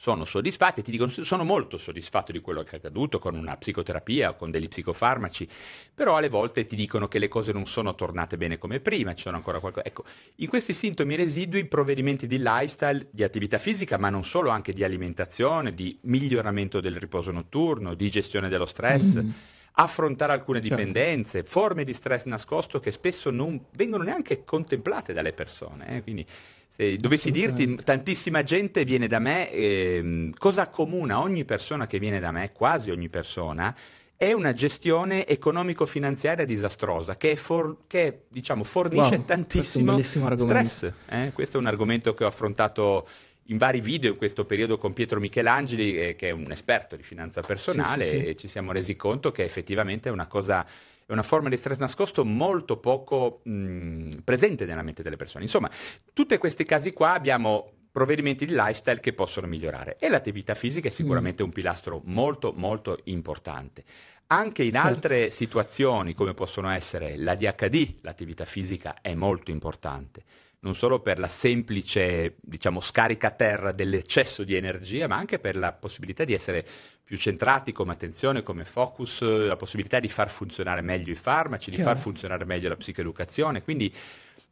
sono soddisfatti e ti dicono sono molto soddisfatto di quello che è accaduto con una psicoterapia o con degli psicofarmaci, però alle volte ti dicono che le cose non sono tornate bene come prima, ci sono ancora qualcosa. Ecco, in questi sintomi residui provvedimenti di lifestyle, di attività fisica, ma non solo, anche di alimentazione, di miglioramento del riposo notturno, di gestione dello stress. Mm affrontare alcune certo. dipendenze, certo. forme di stress nascosto che spesso non vengono neanche contemplate dalle persone. Eh? Quindi se dovessi dirti, tantissima gente viene da me, eh, cosa accomuna ogni persona che viene da me, quasi ogni persona, è una gestione economico-finanziaria disastrosa che, for- che diciamo, fornisce wow, tantissimo stress. Eh? Questo è un argomento che ho affrontato in vari video in questo periodo con Pietro Michelangeli, eh, che è un esperto di finanza personale, sì, sì, sì. e ci siamo resi conto che effettivamente è una cosa è una forma di stress nascosto molto poco mh, presente nella mente delle persone. Insomma, tutti questi casi qua abbiamo provvedimenti di lifestyle che possono migliorare e l'attività fisica è sicuramente mm. un pilastro molto molto importante. Anche in certo. altre situazioni come possono essere l'ADHD, l'attività fisica è molto importante non solo per la semplice, diciamo, scarica a terra dell'eccesso di energia, ma anche per la possibilità di essere più centrati come attenzione, come focus, la possibilità di far funzionare meglio i farmaci, di far funzionare meglio la psicoeducazione. Quindi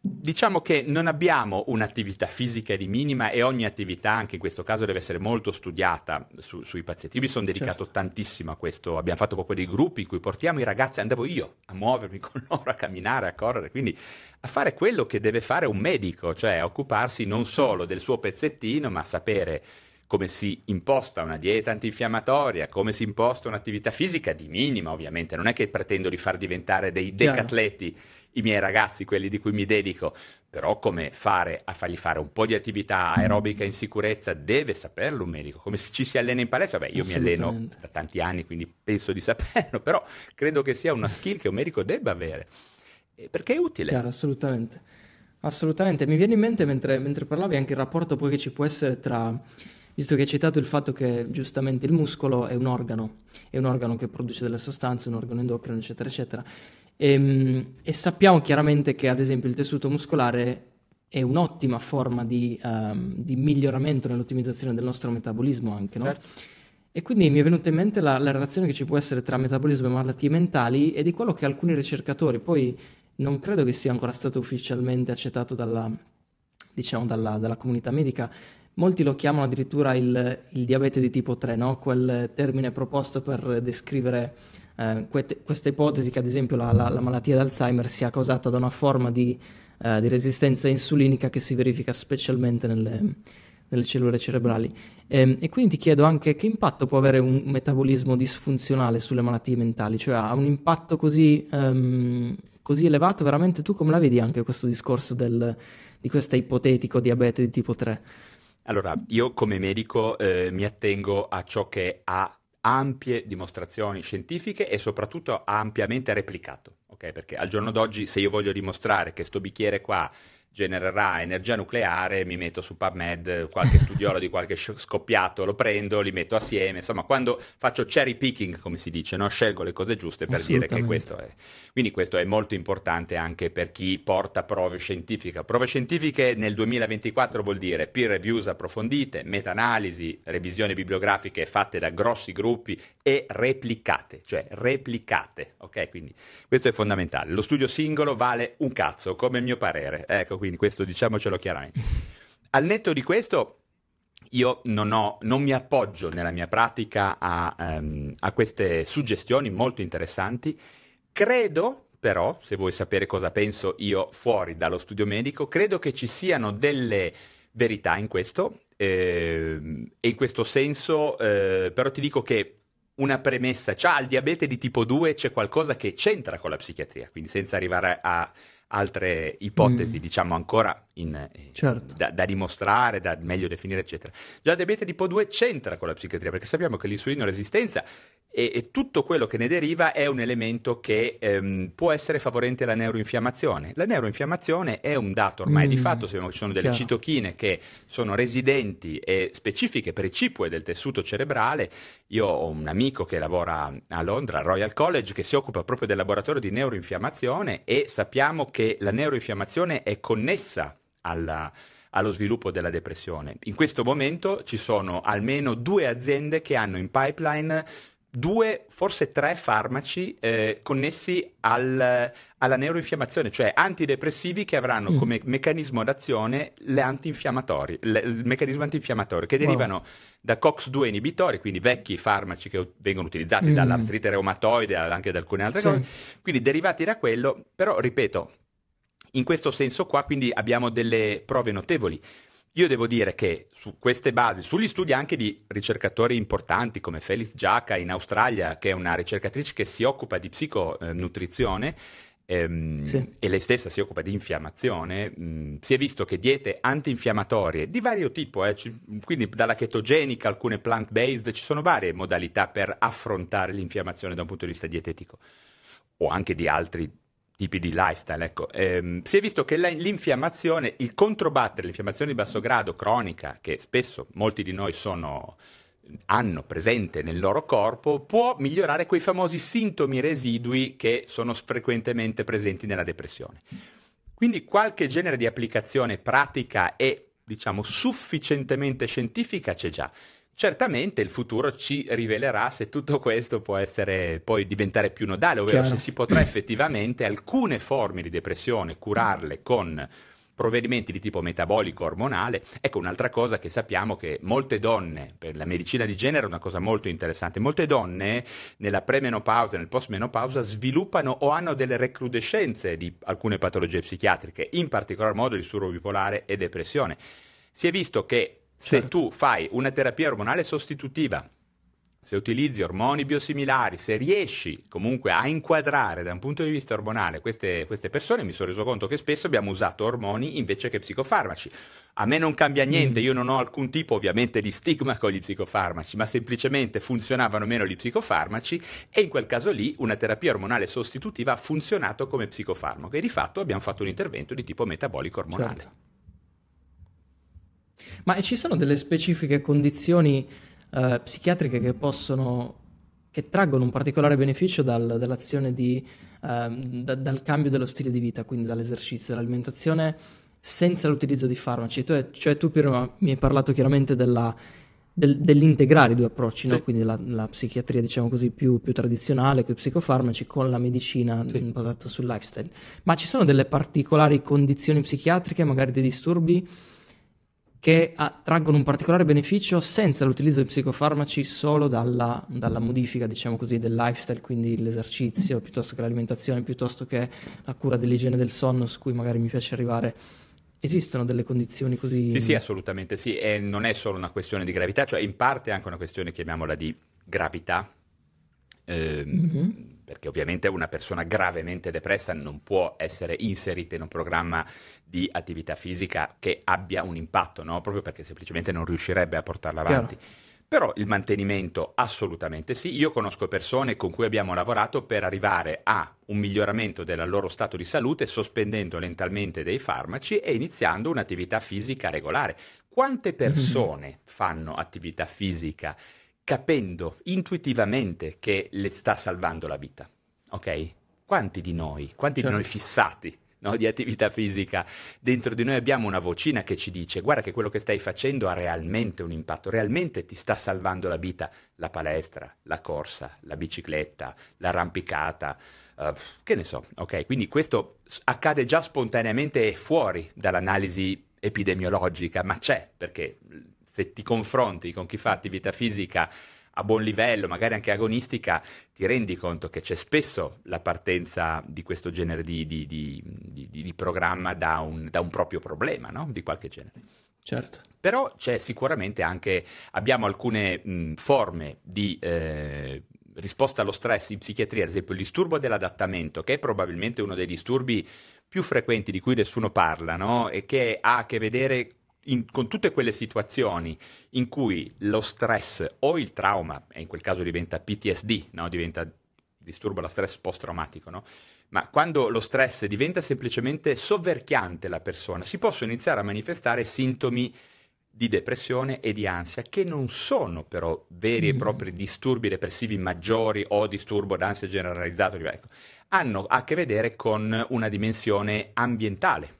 Diciamo che non abbiamo un'attività fisica di minima e ogni attività, anche in questo caso, deve essere molto studiata su, sui pazienti. Io mi sono dedicato certo. tantissimo a questo, abbiamo fatto proprio dei gruppi in cui portiamo i ragazzi, andavo io a muovermi *laughs* con loro, a camminare, a correre, quindi a fare quello che deve fare un medico, cioè occuparsi non solo del suo pezzettino, ma sapere come si imposta una dieta antinfiammatoria, come si imposta un'attività fisica di minima, ovviamente. Non è che pretendo di far diventare dei decatleti i miei ragazzi, quelli di cui mi dedico, però come fare a fargli fare un po' di attività aerobica in sicurezza deve saperlo un medico, come ci si allena in palestra, beh io mi alleno da tanti anni quindi penso di saperlo, però credo che sia una skill che un medico debba avere, perché è utile. Chiaro, assolutamente, assolutamente, mi viene in mente mentre, mentre parlavi anche il rapporto poi che ci può essere tra visto che hai citato il fatto che giustamente il muscolo è un organo, è un organo che produce delle sostanze, un organo endocrino, eccetera, eccetera. E, ehm, e, sappiamo chiaramente che ad esempio il tessuto muscolare è un'ottima forma di, um, di miglioramento nell'ottimizzazione del nostro metabolismo anche, no? Certo. E quindi mi è venuta in mente la, la, relazione che ci può essere tra metabolismo e malattie mentali e di quello che alcuni ricercatori, poi non credo che sia ancora stato ufficialmente accettato dalla, diciamo, dalla, dalla comunità medica, molti lo chiamano addirittura il, il diabete di tipo 3, no? quel termine proposto per descrivere eh, questa ipotesi che ad esempio la, la, la, malattia d'Alzheimer sia causata da una forma di, eh, di resistenza insulinica che si verifica specialmente nelle, nelle cellule cerebrali. E, ehm, e, quindi ti chiedo anche che impatto può avere un metabolismo disfunzionale sulle malattie mentali, cioè ha un impatto così, um, così elevato, veramente tu come la vedi anche questo discorso del, di questo ipotetico diabete di tipo 3? Allora, io come medico eh, mi attengo a ciò che ha ampie dimostrazioni scientifiche e soprattutto ampiamente replicato, okay? Perché al giorno d'oggi se io voglio dimostrare che sto bicchiere qua genererà energia nucleare, mi metto su PubMed qualche *laughs* studiolo di qualche scoppiato, lo prendo, li metto assieme, insomma quando faccio cherry picking come si dice, no? scelgo le cose giuste per dire che questo è. Quindi questo è molto importante anche per chi porta prove scientifiche. Prove scientifiche nel 2024 vuol dire peer reviews approfondite, meta-analisi, revisioni bibliografiche fatte da grossi gruppi e replicate, cioè replicate, ok? Quindi questo è fondamentale. Lo studio singolo vale un cazzo, come il mio parere. Ecco, quindi questo diciamocelo chiaramente. *laughs* Al netto di questo, io non, ho, non, mi appoggio nella mia pratica a, um, a, queste suggestioni molto interessanti. Credo, però, se vuoi sapere cosa penso io fuori dallo studio medico, credo che ci siano delle verità in questo, eh, e in questo senso, eh, però ti dico che una premessa, cioè al diabete di tipo 2 c'è qualcosa che c'entra con la psichiatria, quindi senza arrivare a altre ipotesi, mm. diciamo ancora in, eh, certo. da, da, dimostrare, da meglio definire, eccetera. Già il diabete tipo 2 c'entra con la psichiatria, perché sappiamo che l'insulino resistenza e, e, tutto quello che ne deriva è un elemento che ehm, può essere favorente alla neuroinfiammazione. La neuroinfiammazione è un dato ormai mm, di fatto, sappiamo che ci sono delle chiaro. citochine che sono residenti e specifiche, precipue del tessuto cerebrale. Io ho un amico che lavora a Londra, al Royal College, che si occupa proprio del laboratorio di neuroinfiammazione e sappiamo che la neuroinfiammazione è connessa alla allo sviluppo della depressione. In questo momento ci sono almeno due aziende che hanno in pipeline due, forse tre farmaci eh, connessi al, alla neuroinfiammazione, cioè antidepressivi che avranno mm. come meccanismo d'azione le antinfiammatori, le, il meccanismo antinfiammatorio che derivano wow. da COX-2 inibitori, quindi vecchi farmaci che vengono utilizzati mm. dall'artrite reumatoide, anche da alcune altre sì. cose, quindi derivati da quello, però ripeto, in questo senso qua quindi abbiamo delle prove notevoli. Io devo dire che su queste basi, sugli studi anche di ricercatori importanti come Felice Giacca in Australia, che è una ricercatrice che si occupa di psiconutrizione, ehm, sì. e lei stessa si occupa di infiammazione, mh, si è visto che diete antinfiammatorie di vario tipo, eh, c- quindi dalla chetogenica, alcune plant-based, ci sono varie modalità per affrontare l'infiammazione da un punto di vista dietetico o anche di altri tipi di lifestyle. Ecco. Ehm, si è visto che l'infiammazione, il controbattere l'infiammazione di basso grado cronica, che spesso molti di noi sono, hanno presente nel loro corpo, può migliorare quei famosi sintomi residui che sono frequentemente presenti nella depressione. Quindi qualche genere di applicazione pratica e diciamo sufficientemente scientifica c'è già. Certamente il futuro ci rivelerà se tutto questo può essere, poi diventare più nodale, ovvero Chiaro. se si potrà effettivamente alcune forme di depressione curarle con provvedimenti di tipo metabolico ormonale. Ecco un'altra cosa che sappiamo che molte donne, per la medicina di genere è una cosa molto interessante, molte donne nella premenopausa, nel postmenopausa sviluppano o hanno delle recrudescenze di alcune patologie psichiatriche, in particolar modo disturbo bipolare e depressione. Si è visto che se certo. tu fai una terapia ormonale sostitutiva, se utilizzi ormoni biosimilari, se riesci comunque a inquadrare da un punto di vista ormonale queste, queste, persone, mi sono reso conto che spesso abbiamo usato ormoni invece che psicofarmaci. A me non cambia niente, mm. io non ho alcun tipo ovviamente di stigma con gli psicofarmaci, ma semplicemente funzionavano meno gli psicofarmaci e in quel caso lì una terapia ormonale sostitutiva ha funzionato come psicofarmaco e di fatto abbiamo fatto un intervento di tipo metabolico ormonale. Certo. Ma ci sono delle specifiche condizioni uh, psichiatriche che possono, che traggono un particolare beneficio dal, dall'azione di, uh, da, dal cambio dello stile di vita, quindi dall'esercizio, dall'alimentazione, senza l'utilizzo di farmaci? Tu, cioè tu prima mi hai parlato chiaramente della, del, dell'integrare i due approcci, sì. no? quindi la, la, psichiatria diciamo così più, più tradizionale con i psicofarmaci con la medicina sì. basata sul lifestyle. Ma ci sono delle particolari condizioni psichiatriche, magari dei disturbi? Che ah, traggono un particolare beneficio senza l'utilizzo di psicofarmaci solo dalla, dalla, modifica, diciamo così, del lifestyle, quindi l'esercizio, piuttosto che l'alimentazione, piuttosto che la cura dell'igiene del sonno, su cui magari mi piace arrivare. Esistono delle condizioni così? Sì, sì, assolutamente sì, e non è solo una questione di gravità, cioè in parte è anche una questione, chiamiamola, di gravità. Eh, mm-hmm perché ovviamente una persona gravemente depressa non può essere inserita in un programma di attività fisica che abbia un impatto, no? proprio perché semplicemente non riuscirebbe a portarla avanti. Chiaro. Però il mantenimento assolutamente sì. Io conosco persone con cui abbiamo lavorato per arrivare a un miglioramento del loro stato di salute sospendendo lentamente dei farmaci e iniziando un'attività fisica regolare. Quante *laughs* persone fanno attività fisica capendo intuitivamente che le sta salvando la vita? Ok? Quanti di noi, quanti certo. di noi fissati no, di attività fisica, dentro di noi abbiamo una vocina che ci dice guarda che quello che stai facendo ha realmente un impatto, realmente ti sta salvando la vita, la palestra, la corsa, la bicicletta, l'arrampicata, uh, che ne so, ok? Quindi questo accade già spontaneamente e fuori dall'analisi epidemiologica, ma c'è, perché se ti confronti con chi fa attività fisica a buon livello, magari anche agonistica, ti rendi conto che c'è spesso la partenza di questo genere di, di, di, di programma da un, da un, proprio problema, no? di qualche genere. Certo. Però c'è sicuramente anche, abbiamo alcune mh, forme di eh, risposta allo stress in psichiatria, ad esempio il disturbo dell'adattamento, che è probabilmente uno dei disturbi più frequenti di cui nessuno parla, no? e che ha a che vedere in, con tutte quelle situazioni in cui lo stress o il trauma, e in quel caso diventa PTSD, no? diventa disturbo da stress post-traumatico, no? ma quando lo stress diventa semplicemente sovverchiante la persona, si possono iniziare a manifestare sintomi di depressione e di ansia, che non sono però veri e mm. propri disturbi depressivi maggiori o disturbo d'ansia generalizzato, ecco, hanno a che vedere con una dimensione ambientale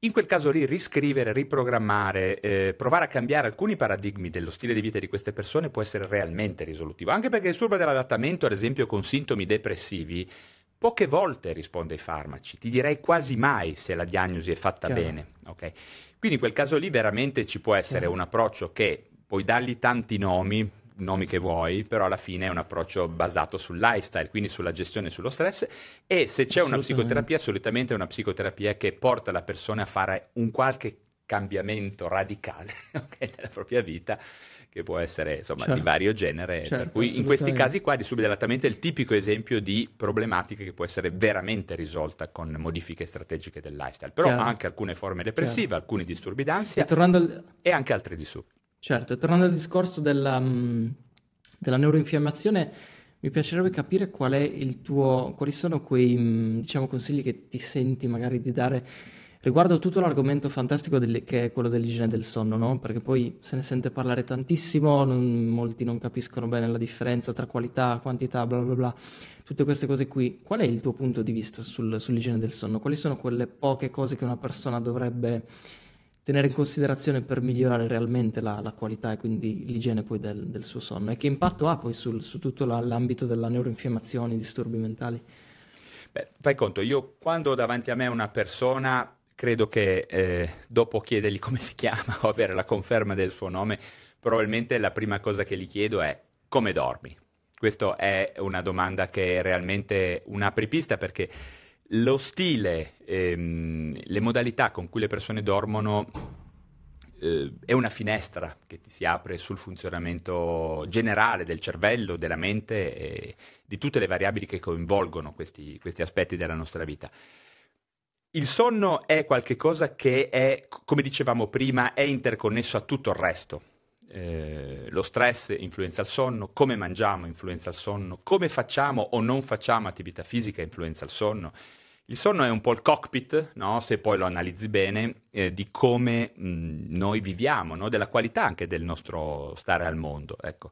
in quel caso lì riscrivere, riprogrammare, eh, provare a cambiare alcuni paradigmi dello stile di vita di queste persone può essere realmente risolutivo, anche perché il disturbo dell'adattamento, ad esempio con sintomi depressivi, poche volte risponde ai farmaci, ti direi quasi mai se la diagnosi è fatta Chiaro. bene. Okay? Quindi in quel caso lì veramente ci può essere Chiaro. un approccio che puoi dargli tanti nomi, nomi che vuoi, però alla fine è un approccio basato sul lifestyle, quindi sulla gestione sullo stress e se c'è una psicoterapia, solitamente è una psicoterapia che porta la persona a fare un qualche cambiamento radicale *laughs* okay, nella propria vita che può essere insomma certo. di vario genere, certo, per cui in questi casi qua disturbo dell'adattamento è il tipico esempio di problematica che può essere veramente risolta con modifiche strategiche del lifestyle, però Chiaro. anche alcune forme depressive, Chiaro. alcuni disturbi d'ansia e, al... e anche altri disturbi. Certo, tornando al discorso della, mm, della neuroinfiammazione, mi piacerebbe capire qual è il tuo, quali sono quei mm, diciamo, consigli che ti senti magari di dare riguardo tutto l'argomento fantastico del, che è quello dell'igiene del sonno, no? Perché poi se ne sente parlare tantissimo, non, molti non capiscono bene la differenza tra qualità, quantità, bla bla bla, tutte queste cose qui. Qual è il tuo punto di vista sul, sull'igiene del sonno? Quali sono quelle poche cose che una persona dovrebbe tenere in considerazione per migliorare realmente la, la qualità e quindi l'igiene del, del, suo sonno e che impatto ha poi sul, su tutto la, l'ambito della neuroinfiammazione, disturbi mentali? Beh, fai conto, io quando davanti a me una persona credo che eh, dopo chiedergli come si chiama o avere la conferma del suo nome, probabilmente la prima cosa che gli chiedo è come dormi? Questa è una domanda che è realmente un'apripista perché lo stile, ehm, le modalità con cui le persone dormono eh, è una finestra che ti si apre sul funzionamento generale del cervello, della mente e di tutte le variabili che coinvolgono questi, questi aspetti della nostra vita. Il sonno è qualcosa che è, come dicevamo prima, è interconnesso a tutto il resto. Eh, lo stress influenza il sonno, come mangiamo influenza il sonno, come facciamo o non facciamo attività fisica influenza il sonno. Il sonno è un po' il cockpit, no? se poi lo analizzi bene, eh, di come mh, noi viviamo, no? della qualità anche del nostro stare al mondo. Ecco.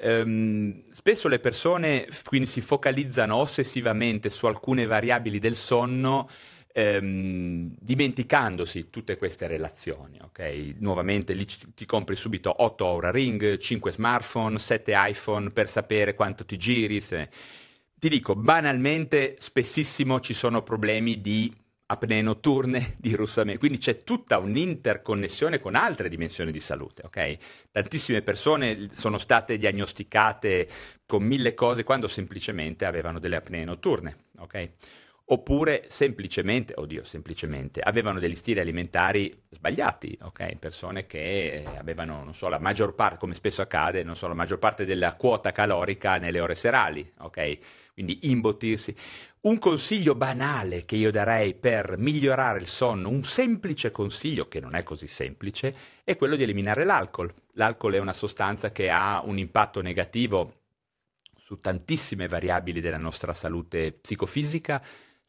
Um, spesso le persone quindi si focalizzano ossessivamente su alcune variabili del sonno ehm, dimenticandosi tutte queste relazioni. Okay? Nuovamente lì ti compri subito 8 Aura Ring, 5 smartphone, 7 iPhone per sapere quanto ti giri. Se ti dico, banalmente, spessissimo ci sono problemi di apnee notturne, *laughs* di russamento, quindi c'è tutta un'interconnessione con altre dimensioni di salute, ok? Tantissime persone sono state diagnosticate con mille cose quando semplicemente avevano delle apnee notturne, ok? Oppure semplicemente, oddio, semplicemente, avevano degli stili alimentari sbagliati, ok? Persone che avevano, non so, la maggior parte, come spesso accade, non so, la maggior parte della quota calorica nelle ore serali, ok? Quindi imbottirsi. Un consiglio banale che io darei per migliorare il sonno, un semplice consiglio che non è così semplice, è quello di eliminare l'alcol. L'alcol è una sostanza che ha un impatto negativo su tantissime variabili della nostra salute psicofisica,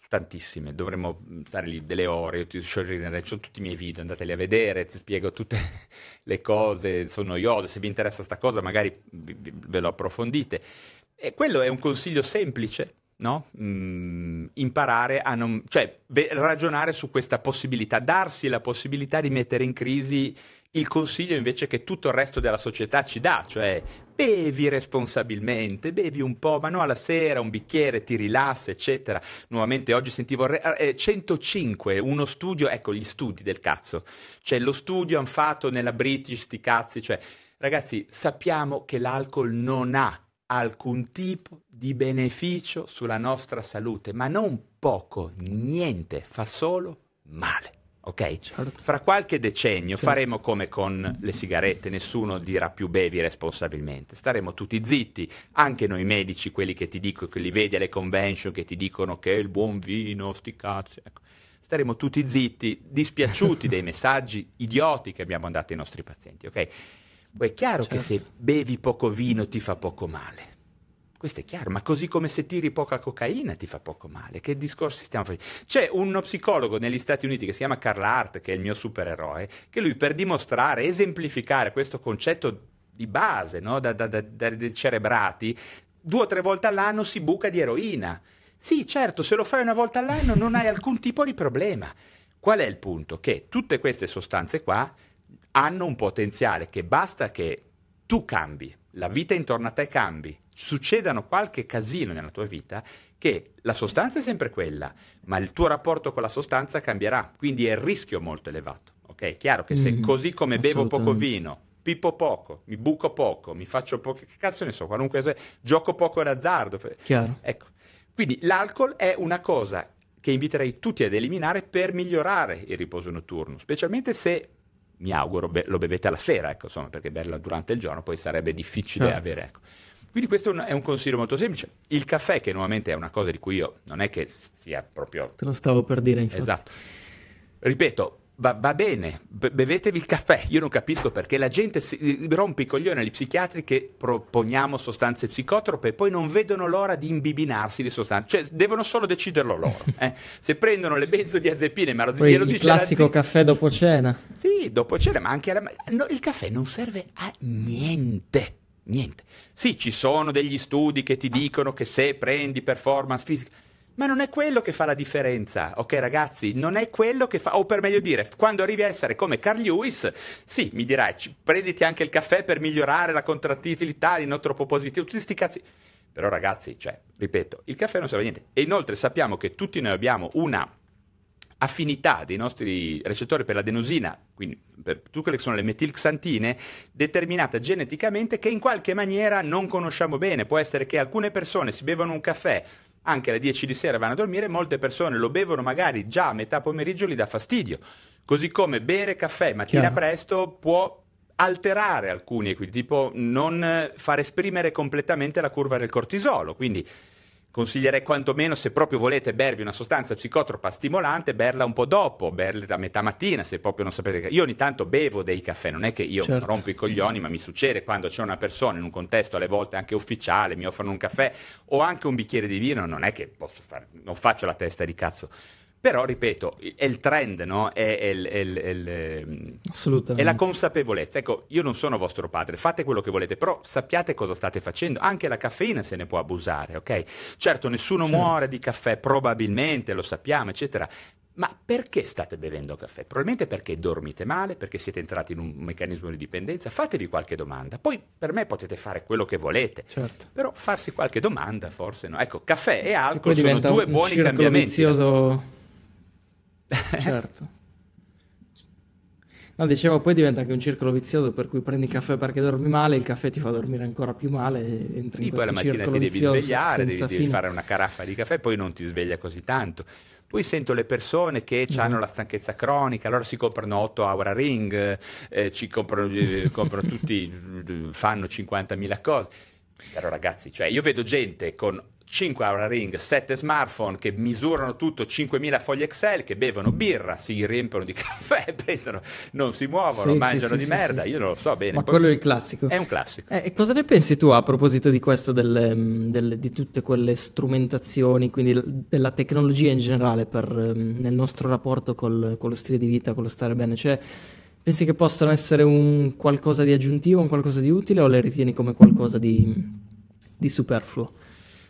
tantissime, dovremmo stare lì delle ore, io ti sono tutti i miei video, andateli a vedere, ti spiego tutte *laughs* le cose, sono noiose, se vi interessa sta cosa magari ve lo approfondite. E quello è un consiglio semplice, no? Mm, imparare a non, cioè ragionare su questa possibilità, darsi la possibilità di mettere in crisi il consiglio invece che tutto il resto della società ci dà, cioè bevi responsabilmente, bevi un po', ma no alla sera, un bicchiere, ti rilassa, eccetera. Nuovamente oggi sentivo eh, 105, uno studio, ecco gli studi del cazzo, cioè lo studio hanno fatto nella British, sti cazzi, cioè ragazzi sappiamo che l'alcol non ha alcun tipo di beneficio sulla nostra salute, ma non poco, niente, fa solo male. Ok? Certo. Fra qualche decennio certo. faremo come con le sigarette, nessuno dirà più bevi responsabilmente. Staremo tutti zitti, anche noi medici, quelli che ti dicono, che li vedi alle convention, che ti dicono che è il buon vino, sti cazzi. Ecco. Staremo tutti zitti, dispiaciuti *laughs* dei messaggi idioti che abbiamo dato ai nostri pazienti, ok? Poi è chiaro certo. che se bevi poco vino ti fa poco male. Questo è chiaro, ma così come se tiri poca cocaina ti fa poco male. Che discorsi stiamo facendo? C'è uno psicologo negli Stati Uniti che si chiama Carl Hart, che è il mio supereroe, che lui per dimostrare, esemplificare questo concetto di base no? da, da, da, dai cerebrati, due o tre volte all'anno si buca di eroina. Sì, certo, se lo fai una volta all'anno non hai alcun tipo di problema. Qual è il punto? Che tutte queste sostanze qua hanno un potenziale che basta che tu cambi, la vita intorno a te cambi, succedano qualche casino nella tua vita che la sostanza è sempre quella, ma il tuo rapporto con la sostanza cambierà, quindi è il rischio molto elevato. Ok, è chiaro che se mm, così come bevo poco vino, pippo poco, mi buco poco, mi faccio poco, che cazzo ne so, qualunque cosa, gioco poco d'azzardo. Chiaro. Ecco. Quindi l'alcol è una cosa che inviterei tutti ad eliminare per migliorare il riposo notturno, specialmente se mi auguro be- lo bevete alla sera, ecco, insomma, perché berlo durante il giorno poi sarebbe difficile certo. avere. Ecco. Quindi questo è un consiglio molto semplice. Il caffè, che nuovamente è una cosa di cui io non è che sia proprio... Te lo stavo per dire, infatti. Esatto. Ripeto, Va, va, bene, be- bevetevi il caffè. Io non capisco perché la gente si rompe i coglioni agli psichiatri che proponiamo sostanze psicotrope e poi non vedono l'ora di imbibinarsi di sostanze. Cioè, devono solo deciderlo loro. *laughs* Eh? Se prendono le benzodiazepine, ma lo, poi glielo il dice classico zi... caffè dopo cena. Sì, dopo cena, ma anche alla... no, il caffè non serve a niente. Niente. Sì, ci sono degli studi che ti dicono che se prendi performance fisica, ma non è quello che fa la differenza, ok ragazzi? Non è quello che fa, o per meglio dire, quando arrivi a essere come Carl Lewis, sì, mi dirai, prenditi anche il caffè per migliorare la contrattilità, il non troppo positivo, tutti questi cazzi. Però ragazzi, cioè, ripeto, il caffè non serve a niente. E inoltre sappiamo che tutti noi abbiamo una affinità dei nostri recettori per l'adenosina, quindi per tutte quelle che sono le metilxantine, determinata geneticamente che in qualche maniera non conosciamo bene. Può essere che alcune persone si bevono un caffè anche alle 10 di sera vanno a dormire, molte persone lo bevono magari già a metà pomeriggio, gli dà fastidio. Così come bere caffè mattina Chiaro. presto può alterare alcuni equilibri, tipo non far esprimere completamente la curva del cortisolo. Quindi consiglierei quantomeno se proprio volete bervi una sostanza psicotropa stimolante, berla un po' dopo, berla a metà mattina se proprio non sapete. Io ogni tanto bevo dei caffè, non è che io certo. rompo i coglioni, ma mi succede quando c'è una persona in un contesto alle volte anche ufficiale, mi offrono un caffè o anche un bicchiere di vino, non è che posso fare, non faccio la testa di cazzo. Però, ripeto, è il trend, no? È, è, è, è, la consapevolezza. Ecco, io non sono vostro padre, fate quello che volete, però sappiate cosa state facendo. Anche la caffeina se ne può abusare, ok? Certo, nessuno certo. muore di caffè, probabilmente, lo sappiamo, eccetera. Ma perché state bevendo caffè? Probabilmente perché dormite male, perché siete entrati in un meccanismo di dipendenza. Fatevi qualche domanda. Poi per me potete fare quello che volete. Certo. Però farsi qualche domanda forse no. Ecco, caffè e alcol e sono due buoni cambiamenti. Vizioso certo. No, dicevo, poi diventa anche un circolo vizioso per cui prendi caffè perché dormi male, il caffè ti fa dormire ancora più male e entri sì, in poi la mattina ti devi svegliare, devi, devi, fare una caraffa di caffè, poi non ti sveglia così tanto. Poi sento le persone che mm. hanno la stanchezza cronica, allora si comprano 8 Aura Ring, eh, ci comprano, eh, comprano tutti, *laughs* fanno 50.000 cose. Però ragazzi, cioè io vedo gente con 5 Aura Ring, 7 smartphone che misurano tutto 5.000 fogli Excel, che bevono birra, si riempiono di *laughs* caffè, prendono, non si muovono, sì, mangiano sì, di sì, merda. Io non lo so bene. Ma Poi... quello è il classico. È un classico. Eh, e cosa ne pensi tu a proposito di questo, delle, delle, di tutte quelle strumentazioni, quindi della tecnologia in generale per, nel nostro rapporto col, con lo stile di vita, con lo stare bene? Cioè, pensi che possano essere un qualcosa di aggiuntivo, un qualcosa di utile o le ritieni come qualcosa di, di superfluo?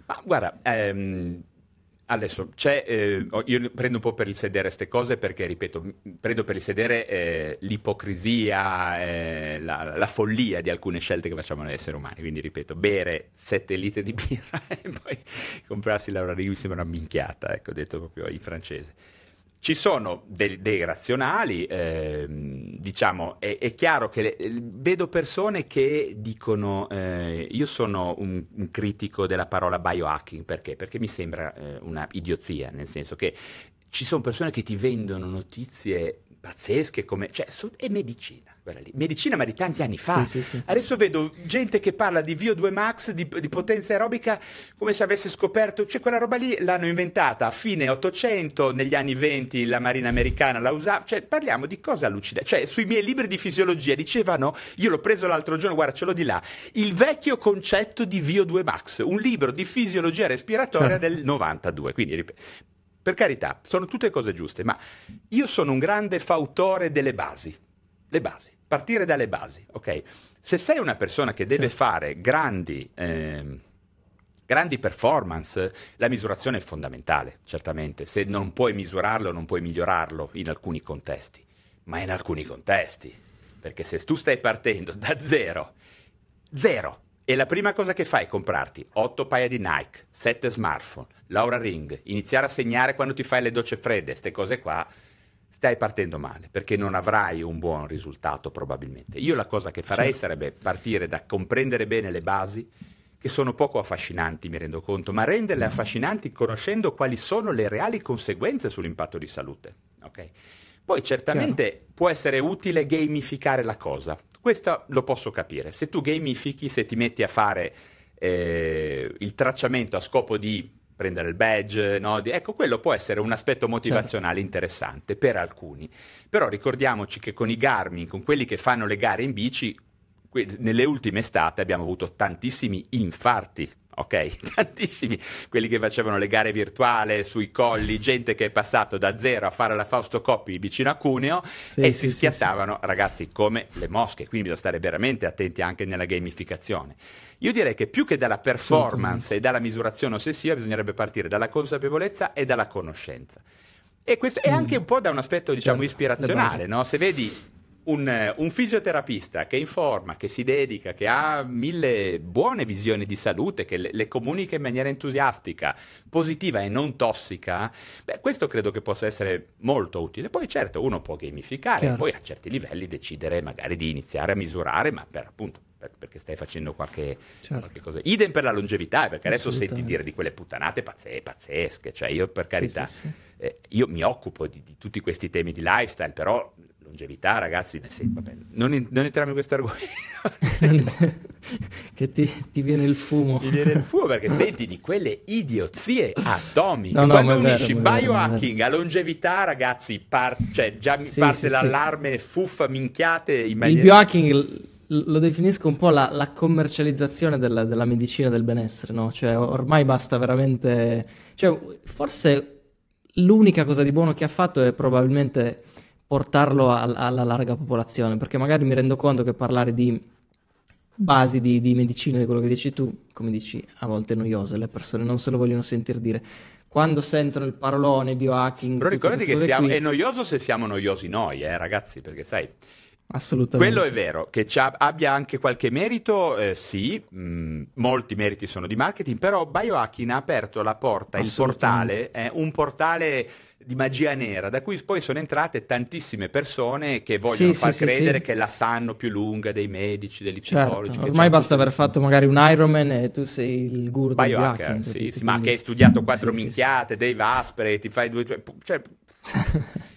Ma guarda, ehm, adesso c'è, eh, io prendo un po' per il sedere queste cose perché, ripeto, prendo per il sedere eh, l'ipocrisia, eh, la, la, follia di alcune scelte che facciamo noi esseri umani. Quindi, ripeto, bere 7 litri di birra *laughs* e poi comprarsi Laura Righi mi sembra una minchiata, ecco, detto proprio in francese. Ci sono dei, dei razionali, eh, diciamo, è, è, chiaro che le, vedo persone che dicono eh, io sono un, un, critico della parola biohacking, perché? Perché mi sembra eh, una idiozia, nel senso che ci sono persone che ti vendono notizie pazzesche come... cioè è medicina, quella lì. Medicina ma di tanti anni fa. Sì, sì, sì. Adesso vedo gente che parla di VO2 Max, di, di, potenza aerobica, come se avesse scoperto... Cioè quella roba lì l'hanno inventata a fine 800, negli anni 20 la marina americana la usava. Cioè parliamo di cose allucinanti. Cioè sui miei libri di fisiologia dicevano, io l'ho preso l'altro giorno, guarda ce l'ho di là, il vecchio concetto di VO2 Max, un libro di fisiologia respiratoria certo. del 92. Quindi ripeto per carità, sono tutte cose giuste, ma io sono un grande fautore delle basi. Le basi, partire dalle basi, ok? Se sei una persona che deve certo. fare grandi, eh, grandi performance, la misurazione è fondamentale, certamente. Se non puoi misurarlo, non puoi migliorarlo in alcuni contesti, ma in alcuni contesti. Perché se tu stai partendo da zero, zero, e la prima cosa che fai è comprarti 8 paia di Nike, 7 smartphone, Laura Ring, iniziare a segnare quando ti fai le docce fredde, queste cose qua, stai partendo male, perché non avrai un buon risultato probabilmente. Io la cosa che farei certo. sarebbe partire da comprendere bene le basi, che sono poco affascinanti, mi rendo conto, ma renderle affascinanti conoscendo quali sono le reali conseguenze sull'impatto di salute. Okay? Poi certamente Chiaro. può essere utile gamificare la cosa, questo lo posso capire. Se tu gamifichi, se ti metti a fare eh, il tracciamento a scopo di prendere il badge, no? di, ecco, quello può essere un aspetto motivazionale certo. interessante per alcuni. Però ricordiamoci che con i Garmin, con quelli che fanno le gare in bici, nelle ultime estate abbiamo avuto tantissimi infarti ok? *laughs* Tantissimi, quelli che facevano le gare virtuali sui colli, gente che è passato da zero a fare la Fausto Coppi vicino a Cuneo sì, e sì, si schiattavano, sì, ragazzi, come le mosche, quindi bisogna stare veramente attenti anche nella gamificazione. Io direi che più che dalla performance e dalla misurazione ossessiva bisognerebbe partire dalla consapevolezza e dalla conoscenza. E questo è mm. anche un po' da un aspetto, diciamo, certo, ispirazionale, no? Se vedi un, un, fisioterapista che informa, che si dedica, che ha mille buone visioni di salute, che le, le, comunica in maniera entusiastica, positiva e non tossica, beh, questo credo che possa essere molto utile. Poi certo uno può gamificare e poi a certi livelli decidere magari di iniziare a misurare, ma per appunto perché stai facendo qualche, certo. qualche, cosa. Idem per la longevità, perché adesso senti dire di quelle puttanate pazze, pazzesche, cioè io per carità, sì, sì, sì. Eh, io mi occupo di, di, tutti questi temi di lifestyle, però longevità, ragazzi, sì, vabbè, non, in, non, entriamo in questo argomento. *laughs* che ti, ti, viene il fumo. Ti viene il fumo perché *laughs* senti di quelle idiozie atomiche. No, no, Quando unisci vero, biohacking vero, a longevità, ragazzi, par- cioè, già mi sì, parte sì, l'allarme sì. fuffa, minchiate in maniera... Il biohacking lo definisco un po' la, la commercializzazione della, della, medicina del benessere, no? Cioè, ormai basta veramente... Cioè, forse l'unica cosa di buono che ha fatto è probabilmente portarlo al, alla larga popolazione, perché magari mi rendo conto che parlare di basi di, di medicina, di quello che dici tu, come dici, a volte è noioso, le persone non se lo vogliono sentire dire. Quando sentono il parolone, biohacking... Però ricordati che siamo, è noioso se siamo noiosi noi, eh, ragazzi, perché sai, Assolutamente. Quello è vero, che abbia anche qualche merito, eh, sì, mh, mm, molti meriti sono di marketing, però Biohacking ha aperto la porta, il portale, è un portale di magia nera, da cui poi sono entrate tantissime persone che vogliono sì, far sì, credere sì, che la sanno più lunga dei medici, degli certo, psicologi. Certo. Ormai basta aver fatto magari un Ironman e tu sei il guru del biohacker. Sì, sì, ma che hai studiato quattro minchiate, dei Vaspere, ti fai due... Cioè,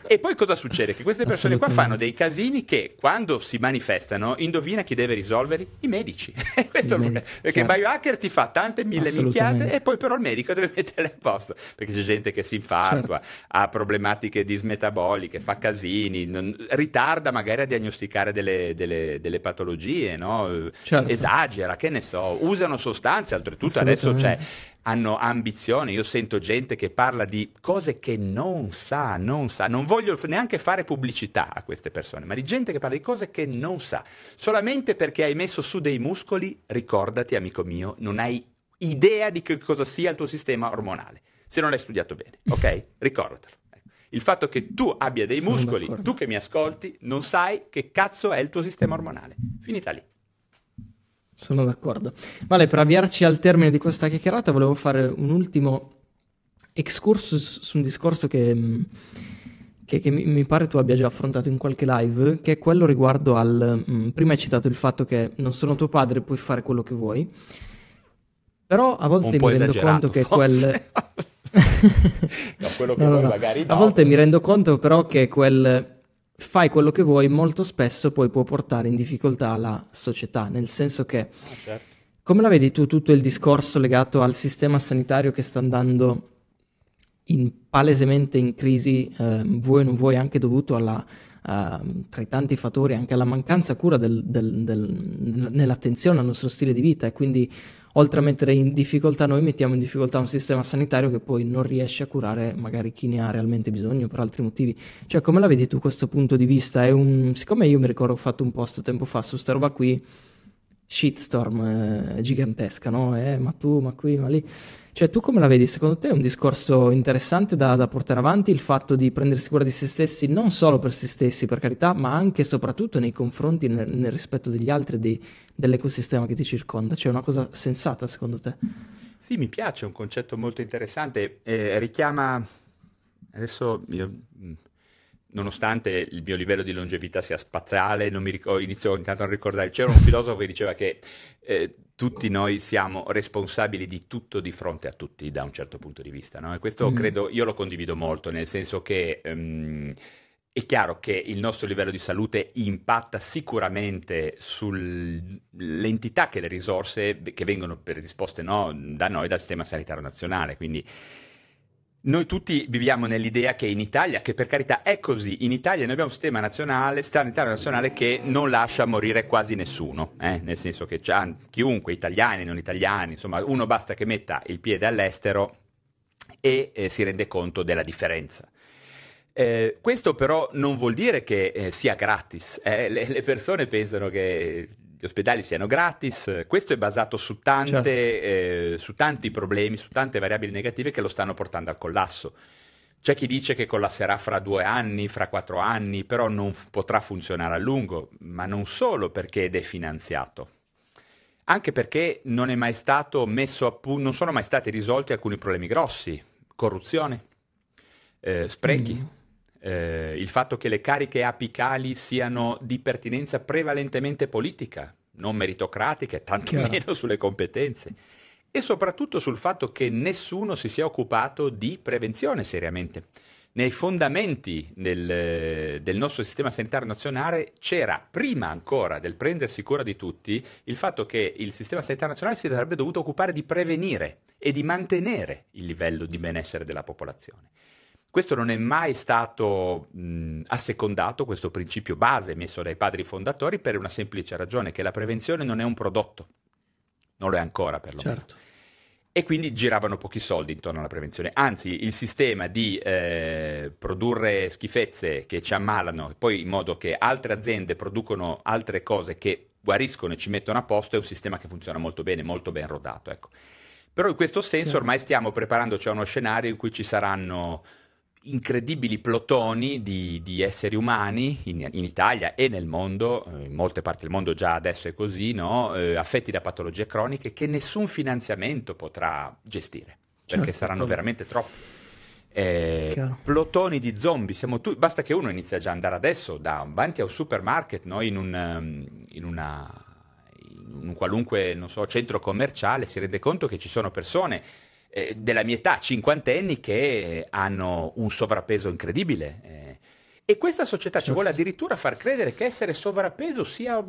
e poi cosa succede? Che queste persone qua fanno dei casini che quando si manifestano, indovina chi deve risolverli? I medici. *laughs* Questo I medici perché chiaro. biohacker ti fa tante mille minchiate e poi però il medico deve *laughs* metterle a posto. Perché c'è gente che si infartua, certo. ha problematiche dismetaboliche, fa casini, non, ritarda magari a diagnosticare delle, delle, delle patologie, no? certo. esagera, che ne so, usano sostanze, oltretutto adesso c'è hanno ambizioni. Io sento gente che parla di cose che non sa, non sa. Non voglio neanche fare pubblicità a queste persone, ma di gente che parla di cose che non sa. Solamente perché hai messo su dei muscoli, ricordati, amico mio, non hai idea di che cosa sia il tuo sistema ormonale. Se non l'hai studiato bene, ok? *laughs* Ricordatelo. Ecco. Il fatto che tu abbia dei Sono muscoli, d'accordo. tu che mi ascolti, non sai che cazzo è il tuo sistema ormonale. Finita lì. Sono d'accordo. Vale, per avviarci al termine di questa chiacchierata volevo fare un ultimo excursus su un discorso che, che, che mi pare tu abbia già affrontato in qualche live, che è quello riguardo al... Mh, mm, prima hai citato il fatto che non sono tuo padre, puoi fare quello che vuoi, però a volte mi rendo conto che quel... *laughs* no, quello che no, vuoi no. magari no. A volte mi rendo conto però che quel fai quello che vuoi, molto spesso poi può portare in difficoltà la società, nel senso che, ah, certo. come la vedi tu tutto il discorso legato al sistema sanitario che sta andando in, palesemente in crisi, eh, vuoi o non vuoi, anche dovuto alla, uh, tra i tanti fattori, anche alla mancanza cura del, del, del, nell'attenzione al nostro stile di vita e quindi oltre a mettere in difficoltà noi, mettiamo in difficoltà un sistema sanitario che poi non riesce a curare magari chi ne ha realmente bisogno per altri motivi. Cioè, come la vedi tu questo punto di vista? Un... Siccome io mi ricordo ho fatto un post tempo fa su sta roba qui, shitstorm eh, gigantesca, no? Eh, ma tu, ma qui, ma lì. Cioè, tu come la vedi? Secondo te è un discorso interessante da, da, portare avanti il fatto di prendersi cura di se stessi, non solo per se stessi, per carità, ma anche e soprattutto nei confronti, nel, nel rispetto degli altri, dei, dell'ecosistema che ti circonda? Cioè, è una cosa sensata secondo te? Sì, mi piace, è un concetto molto interessante. Eh, richiama. Adesso io nonostante il mio livello di longevità sia spaziale, non mi ricordo, inizio intanto a ricordare, c'era un filosofo che diceva che eh, tutti noi siamo responsabili di tutto di fronte a tutti da un certo punto di vista, no? E questo mm. credo, io lo condivido molto, nel senso che... Um, è chiaro che il nostro livello di salute impatta sicuramente sull'entità che le risorse che vengono predisposte no, da noi dal sistema sanitario nazionale, quindi noi tutti viviamo nell'idea che in Italia, che per carità è così, in Italia noi abbiamo un sistema nazionale, sanitario nazionale che non lascia morire quasi nessuno, eh? nel senso che chiunque, italiani, non italiani, insomma uno basta che metta il piede all'estero e eh, si rende conto della differenza. Eh, questo però non vuol dire che eh, sia gratis, eh. le, le, persone pensano che gli ospedali siano gratis, questo è basato su, tante, certo. eh, su tanti problemi, su tante variabili negative che lo stanno portando al collasso. C'è chi dice che collasserà fra due anni, fra quattro anni, però non f- potrà funzionare a lungo, ma non solo perché è definanziato, anche perché non è mai stato messo a punto, non sono mai stati risolti alcuni problemi grossi, corruzione, eh, sprechi. Mm eh, il fatto che le cariche apicali siano di pertinenza prevalentemente politica, non meritocratiche, tanto meno sulle competenze, e soprattutto sul fatto che nessuno si sia occupato di prevenzione seriamente. Nei fondamenti del, del, nostro sistema sanitario nazionale c'era, prima ancora del prendersi cura di tutti, il fatto che il sistema sanitario nazionale si sarebbe dovuto occupare di prevenire e di mantenere il livello di benessere della popolazione. Questo non è mai stato mh, assecondato, questo principio base messo dai padri fondatori, per una semplice ragione, che la prevenzione non è un prodotto, non lo è ancora perlomeno. Certo. E quindi giravano pochi soldi intorno alla prevenzione. Anzi, il sistema di eh, produrre schifezze che ci ammalano, poi in modo che altre aziende producono altre cose che guariscono e ci mettono a posto, è un sistema che funziona molto bene, molto ben rodato. Ecco. Però in questo senso ormai stiamo preparandoci a uno scenario in cui ci saranno incredibili plotoni di, di esseri umani in, in, Italia e nel mondo, eh, in molte parti del mondo già adesso è così, no? eh, affetti da patologie croniche che nessun finanziamento potrà gestire, perché certo, saranno proprio. veramente troppi. Eh, plotoni di zombie, tu- basta che uno inizi a già andare adesso davanti a un supermarket, no? in, un, ehm, in, una, in un qualunque so, centro commerciale, si rende conto che ci sono persone eh, della mia età, cinquantenni, che hanno un sovrappeso incredibile. Eh. E questa società ci vuole certo. addirittura far credere che essere sovrappeso sia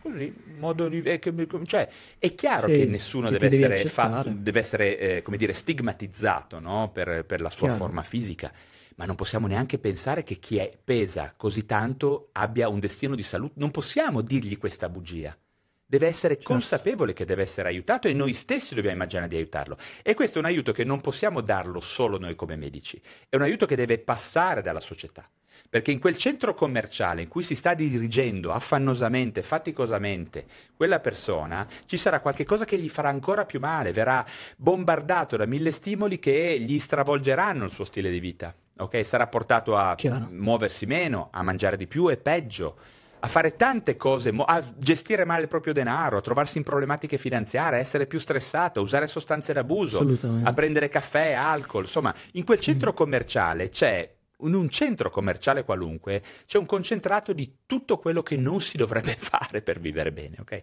così, modo di... Eh, cioè, è chiaro sì, che nessuno che deve, essere fatto, deve essere, eh, come dire, stigmatizzato no? per, per, la sua chiaro. forma fisica, ma non possiamo neanche pensare che chi è, pesa così tanto abbia un destino di salute. Non possiamo dirgli questa bugia deve essere certo. consapevole che deve essere aiutato e noi stessi dobbiamo immaginare di aiutarlo. E questo è un aiuto che non possiamo darlo solo noi come medici, è un aiuto che deve passare dalla società. Perché in quel centro commerciale in cui si sta dirigendo affannosamente, faticosamente, quella persona, ci sarà qualche cosa che gli farà ancora più male, verrà bombardato da mille stimoli che gli stravolgeranno il suo stile di vita. Okay? Sarà portato a Chiaro. muoversi meno, a mangiare di più e peggio a fare tante cose, a gestire male il proprio denaro, a trovarsi in problematiche finanziarie, a essere più stressato, a usare sostanze d'abuso, a prendere caffè, alcol. Insomma, in quel centro mm. commerciale c'è in un centro commerciale qualunque c'è un concentrato di tutto quello che non si dovrebbe *laughs* fare per vivere bene, ok?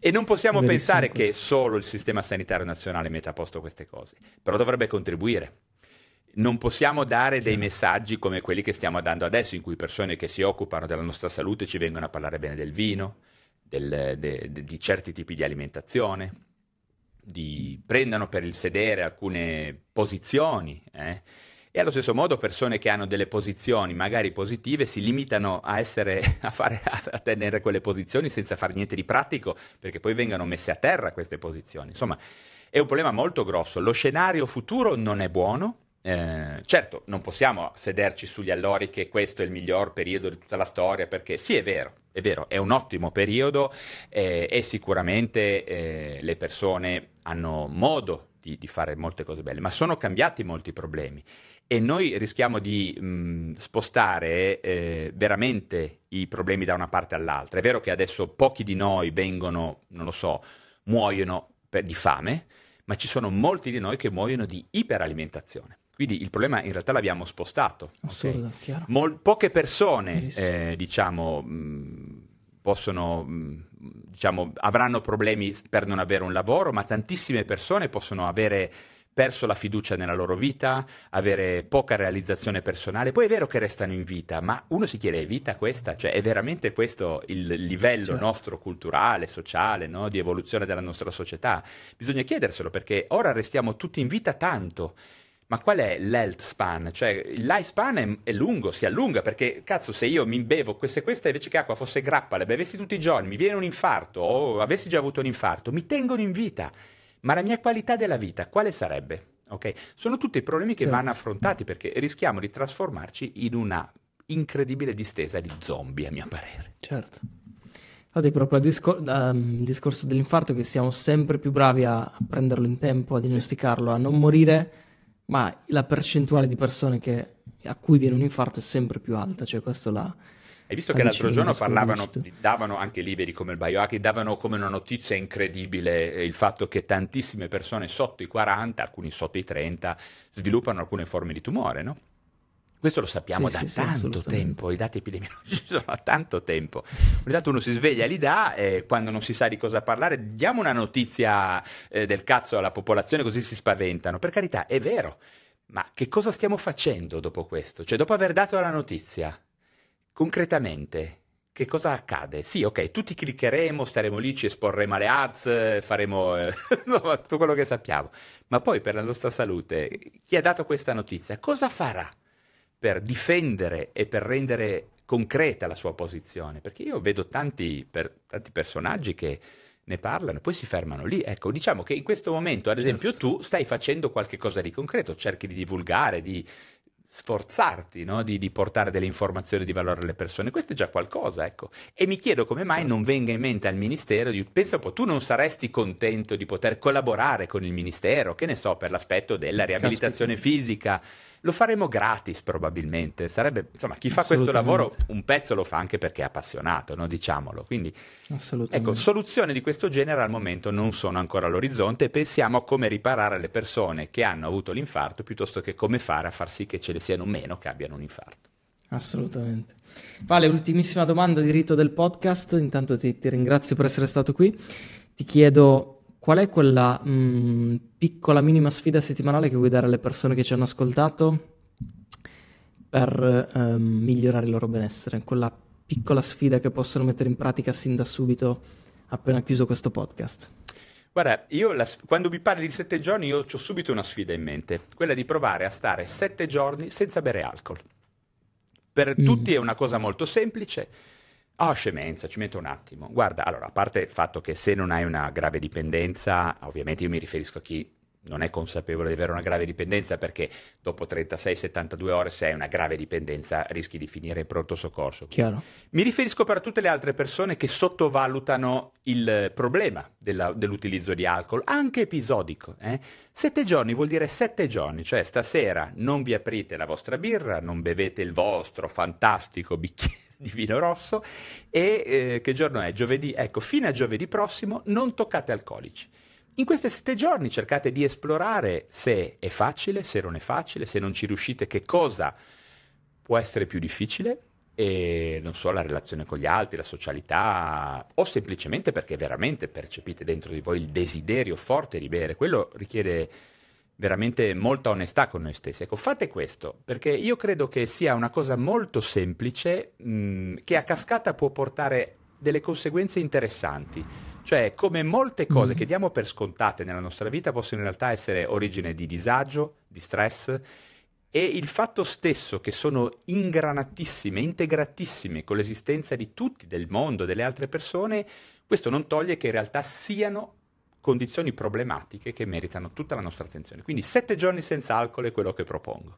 E non possiamo pensare questo. che solo il sistema sanitario nazionale metta a posto queste cose, però dovrebbe contribuire non possiamo dare dei messaggi come quelli che stiamo dando adesso, in cui persone che si occupano della nostra salute ci vengono a parlare bene del vino, del, de, de, di certi tipi di alimentazione, di prendano per il sedere alcune posizioni. Eh? E allo stesso modo persone che hanno delle posizioni magari positive si limitano a, essere, *laughs* a, fare, a tenere quelle posizioni senza fare niente di pratico, perché poi vengano messe a terra queste posizioni. Insomma, è un problema molto grosso. Lo scenario futuro non è buono, eh, certo, non possiamo sederci sugli allori che questo è il miglior periodo di tutta la storia, perché sì, è vero, è vero, è un ottimo periodo eh, e sicuramente eh, le persone hanno modo di, di, fare molte cose belle, ma sono cambiati molti problemi e noi rischiamo di mh, spostare eh, veramente i problemi da una parte all'altra. È vero che adesso pochi di noi vengono, non lo so, muoiono per, di fame, ma ci sono molti di noi che muoiono di iperalimentazione. Quindi il problema in realtà l'abbiamo spostato. Assurdo, okay? Mol- poche persone, eh, diciamo, mh, possono, mh, diciamo, avranno problemi per non avere un lavoro, ma tantissime persone possono avere perso la fiducia nella loro vita, avere poca realizzazione personale. Poi è vero che restano in vita, ma uno si chiede, è vita questa? Cioè è veramente questo il livello certo. nostro culturale, sociale, no? di evoluzione della nostra società? Bisogna chiederselo perché ora restiamo tutti in vita tanto ma qual è l'health span? Cioè, il life span è, è, lungo, si allunga, perché cazzo, se io mi bevo questa, questa invece che acqua fosse grappa, le bevessi tutti i giorni, mi viene un infarto o avessi già avuto un infarto, mi tengono in vita. Ma la mia qualità della vita quale sarebbe? Okay? Sono tutti problemi che certo. vanno affrontati perché rischiamo di trasformarci in una incredibile distesa di zombie, a mio parere. Certo. Infatti, proprio il, discor- um, discorso dell'infarto, che siamo sempre più bravi a prenderlo in tempo, a diagnosticarlo, a non morire ma la percentuale di persone che, a cui viene un infarto è sempre più alta, cioè questo la... Hai visto che l'altro giorno parlavano, davano anche liberi come il biohacking, davano come una notizia incredibile eh, il fatto che tantissime persone sotto i 40, alcuni sotto i 30, sviluppano alcune forme di tumore, no? Questo lo sappiamo sì, da sì, tanto sì, tempo, i dati epidemiologici *laughs* sono da tanto tempo. Ogni tanto uno si sveglia, li dà e quando non si sa di cosa parlare diamo una notizia eh, del cazzo alla popolazione così si spaventano. Per carità, è vero, ma che cosa stiamo facendo dopo questo? Cioè, dopo aver dato la notizia, concretamente, che cosa accade? Sì, ok, tutti cliccheremo, staremo lì, ci esporremo alle ads, faremo eh, *laughs* tutto quello che sappiamo. Ma poi per la nostra salute, chi ha dato questa notizia, cosa farà? Per difendere e per rendere concreta la sua posizione, perché io vedo tanti, per, tanti personaggi che ne parlano e poi si fermano lì. Ecco, diciamo che in questo momento, ad esempio, certo. tu stai facendo qualche cosa di concreto, cerchi di divulgare, di sforzarti no? di, di, portare delle informazioni di valore alle persone. Questo è già qualcosa, ecco. E mi chiedo come mai non venga in mente al Ministero di... Pensa un po', tu non saresti contento di poter collaborare con il Ministero, che ne so, per l'aspetto della riabilitazione Caspita. fisica lo faremo gratis probabilmente. Sarebbe, insomma, chi fa questo lavoro un pezzo lo fa anche perché è appassionato, no? diciamolo. Quindi, ecco, soluzioni di questo genere al momento non sono ancora all'orizzonte. Pensiamo a come riparare le persone che hanno avuto l'infarto piuttosto che come fare a far sì che ce ne siano meno che abbiano un infarto. Assolutamente. Vale, ultimissima domanda di rito del podcast. Intanto ti, ti ringrazio per essere stato qui. Ti chiedo qual è quella mh, mm, piccola minima sfida settimanale che vuoi dare alle persone che ci hanno ascoltato per um, migliorare il loro benessere? Quella piccola sfida che possono mettere in pratica sin da subito appena chiuso questo podcast? Guarda, io la, quando mi parli di sette giorni io ho subito una sfida in mente, quella di provare a stare sette giorni senza bere alcol. Per mm. tutti è una cosa molto semplice, Oh, scemenza, ci metto un attimo. Guarda, allora, a parte il fatto che se non hai una grave dipendenza, ovviamente io mi riferisco a chi non è consapevole di avere una grave dipendenza perché dopo 36-72 ore se hai una grave dipendenza rischi di finire in pronto soccorso. Chiaro. Mi riferisco però a tutte le altre persone che sottovalutano il problema della, dell'utilizzo di alcol, anche episodico. Eh? Sette giorni vuol dire sette giorni, cioè stasera non vi aprite la vostra birra, non bevete il vostro fantastico bicchiere di vino rosso e eh, che giorno è? Giovedì, ecco, fino a giovedì prossimo non toccate alcolici. In questi sette giorni cercate di esplorare se è facile, se non è facile, se non ci riuscite, che cosa può essere più difficile e non so, la relazione con gli altri, la socialità, o semplicemente perché veramente percepite dentro di voi il desiderio forte di bere. Quello richiede veramente molta onestà con noi stessi. Ecco, fate questo, perché io credo che sia una cosa molto semplice mh, che a cascata può portare delle conseguenze interessanti. Cioè, come molte cose mm. che diamo per scontate nella nostra vita possono in realtà essere origine di disagio, di stress, e il fatto stesso che sono ingranatissime, integratissime con l'esistenza di tutti, del mondo, delle altre persone, questo non toglie che in realtà siano condizioni problematiche che meritano tutta la nostra attenzione. Quindi sette giorni senza alcol è quello che propongo.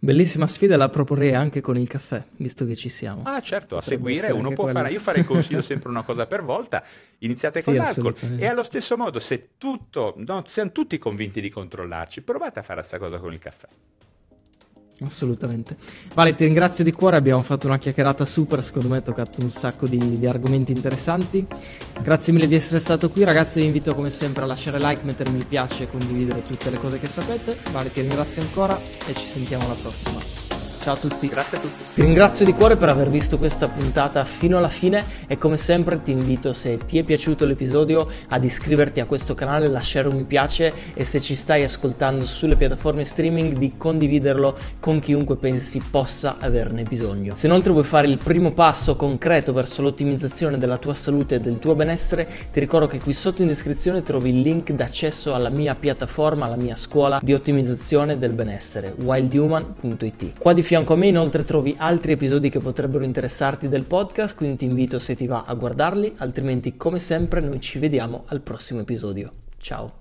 Bellissima sfida, la proporrei anche con il caffè, visto che ci siamo. Ah, certo, a seguire uno può quella... fare. Io farei *laughs* consiglio sempre una cosa per volta. Iniziate sì, con l'alcol e allo stesso modo, se tutto, no, siamo tutti convinti di controllarci, provate a fare questa cosa con il caffè. Assolutamente. Vale, ti ringrazio di cuore, abbiamo fatto una chiacchierata super, secondo me hai toccato un sacco di, di, argomenti interessanti. Grazie mille di essere stato qui, ragazzi vi invito come sempre a lasciare like, mettere mi piace e condividere tutte le cose che sapete. Vale, ti ringrazio ancora e ci sentiamo alla prossima. Ciao a tutti. Grazie a tutti. Ti ringrazio di cuore per aver visto questa puntata fino alla fine e come sempre ti invito se ti è piaciuto l'episodio ad iscriverti a questo canale, lasciare un mi piace e se ci stai ascoltando sulle piattaforme streaming di condividerlo con chiunque pensi possa averne bisogno. Se inoltre vuoi fare il primo passo concreto verso l'ottimizzazione della tua salute e del tuo benessere, ti ricordo che qui sotto in descrizione trovi il link d'accesso alla mia piattaforma, alla mia scuola di ottimizzazione del benessere, wildhuman.it. Qua di fianco a me inoltre trovi altri episodi che potrebbero interessarti del podcast, quindi ti invito se ti va a guardarli, altrimenti come sempre noi ci vediamo al prossimo episodio. Ciao!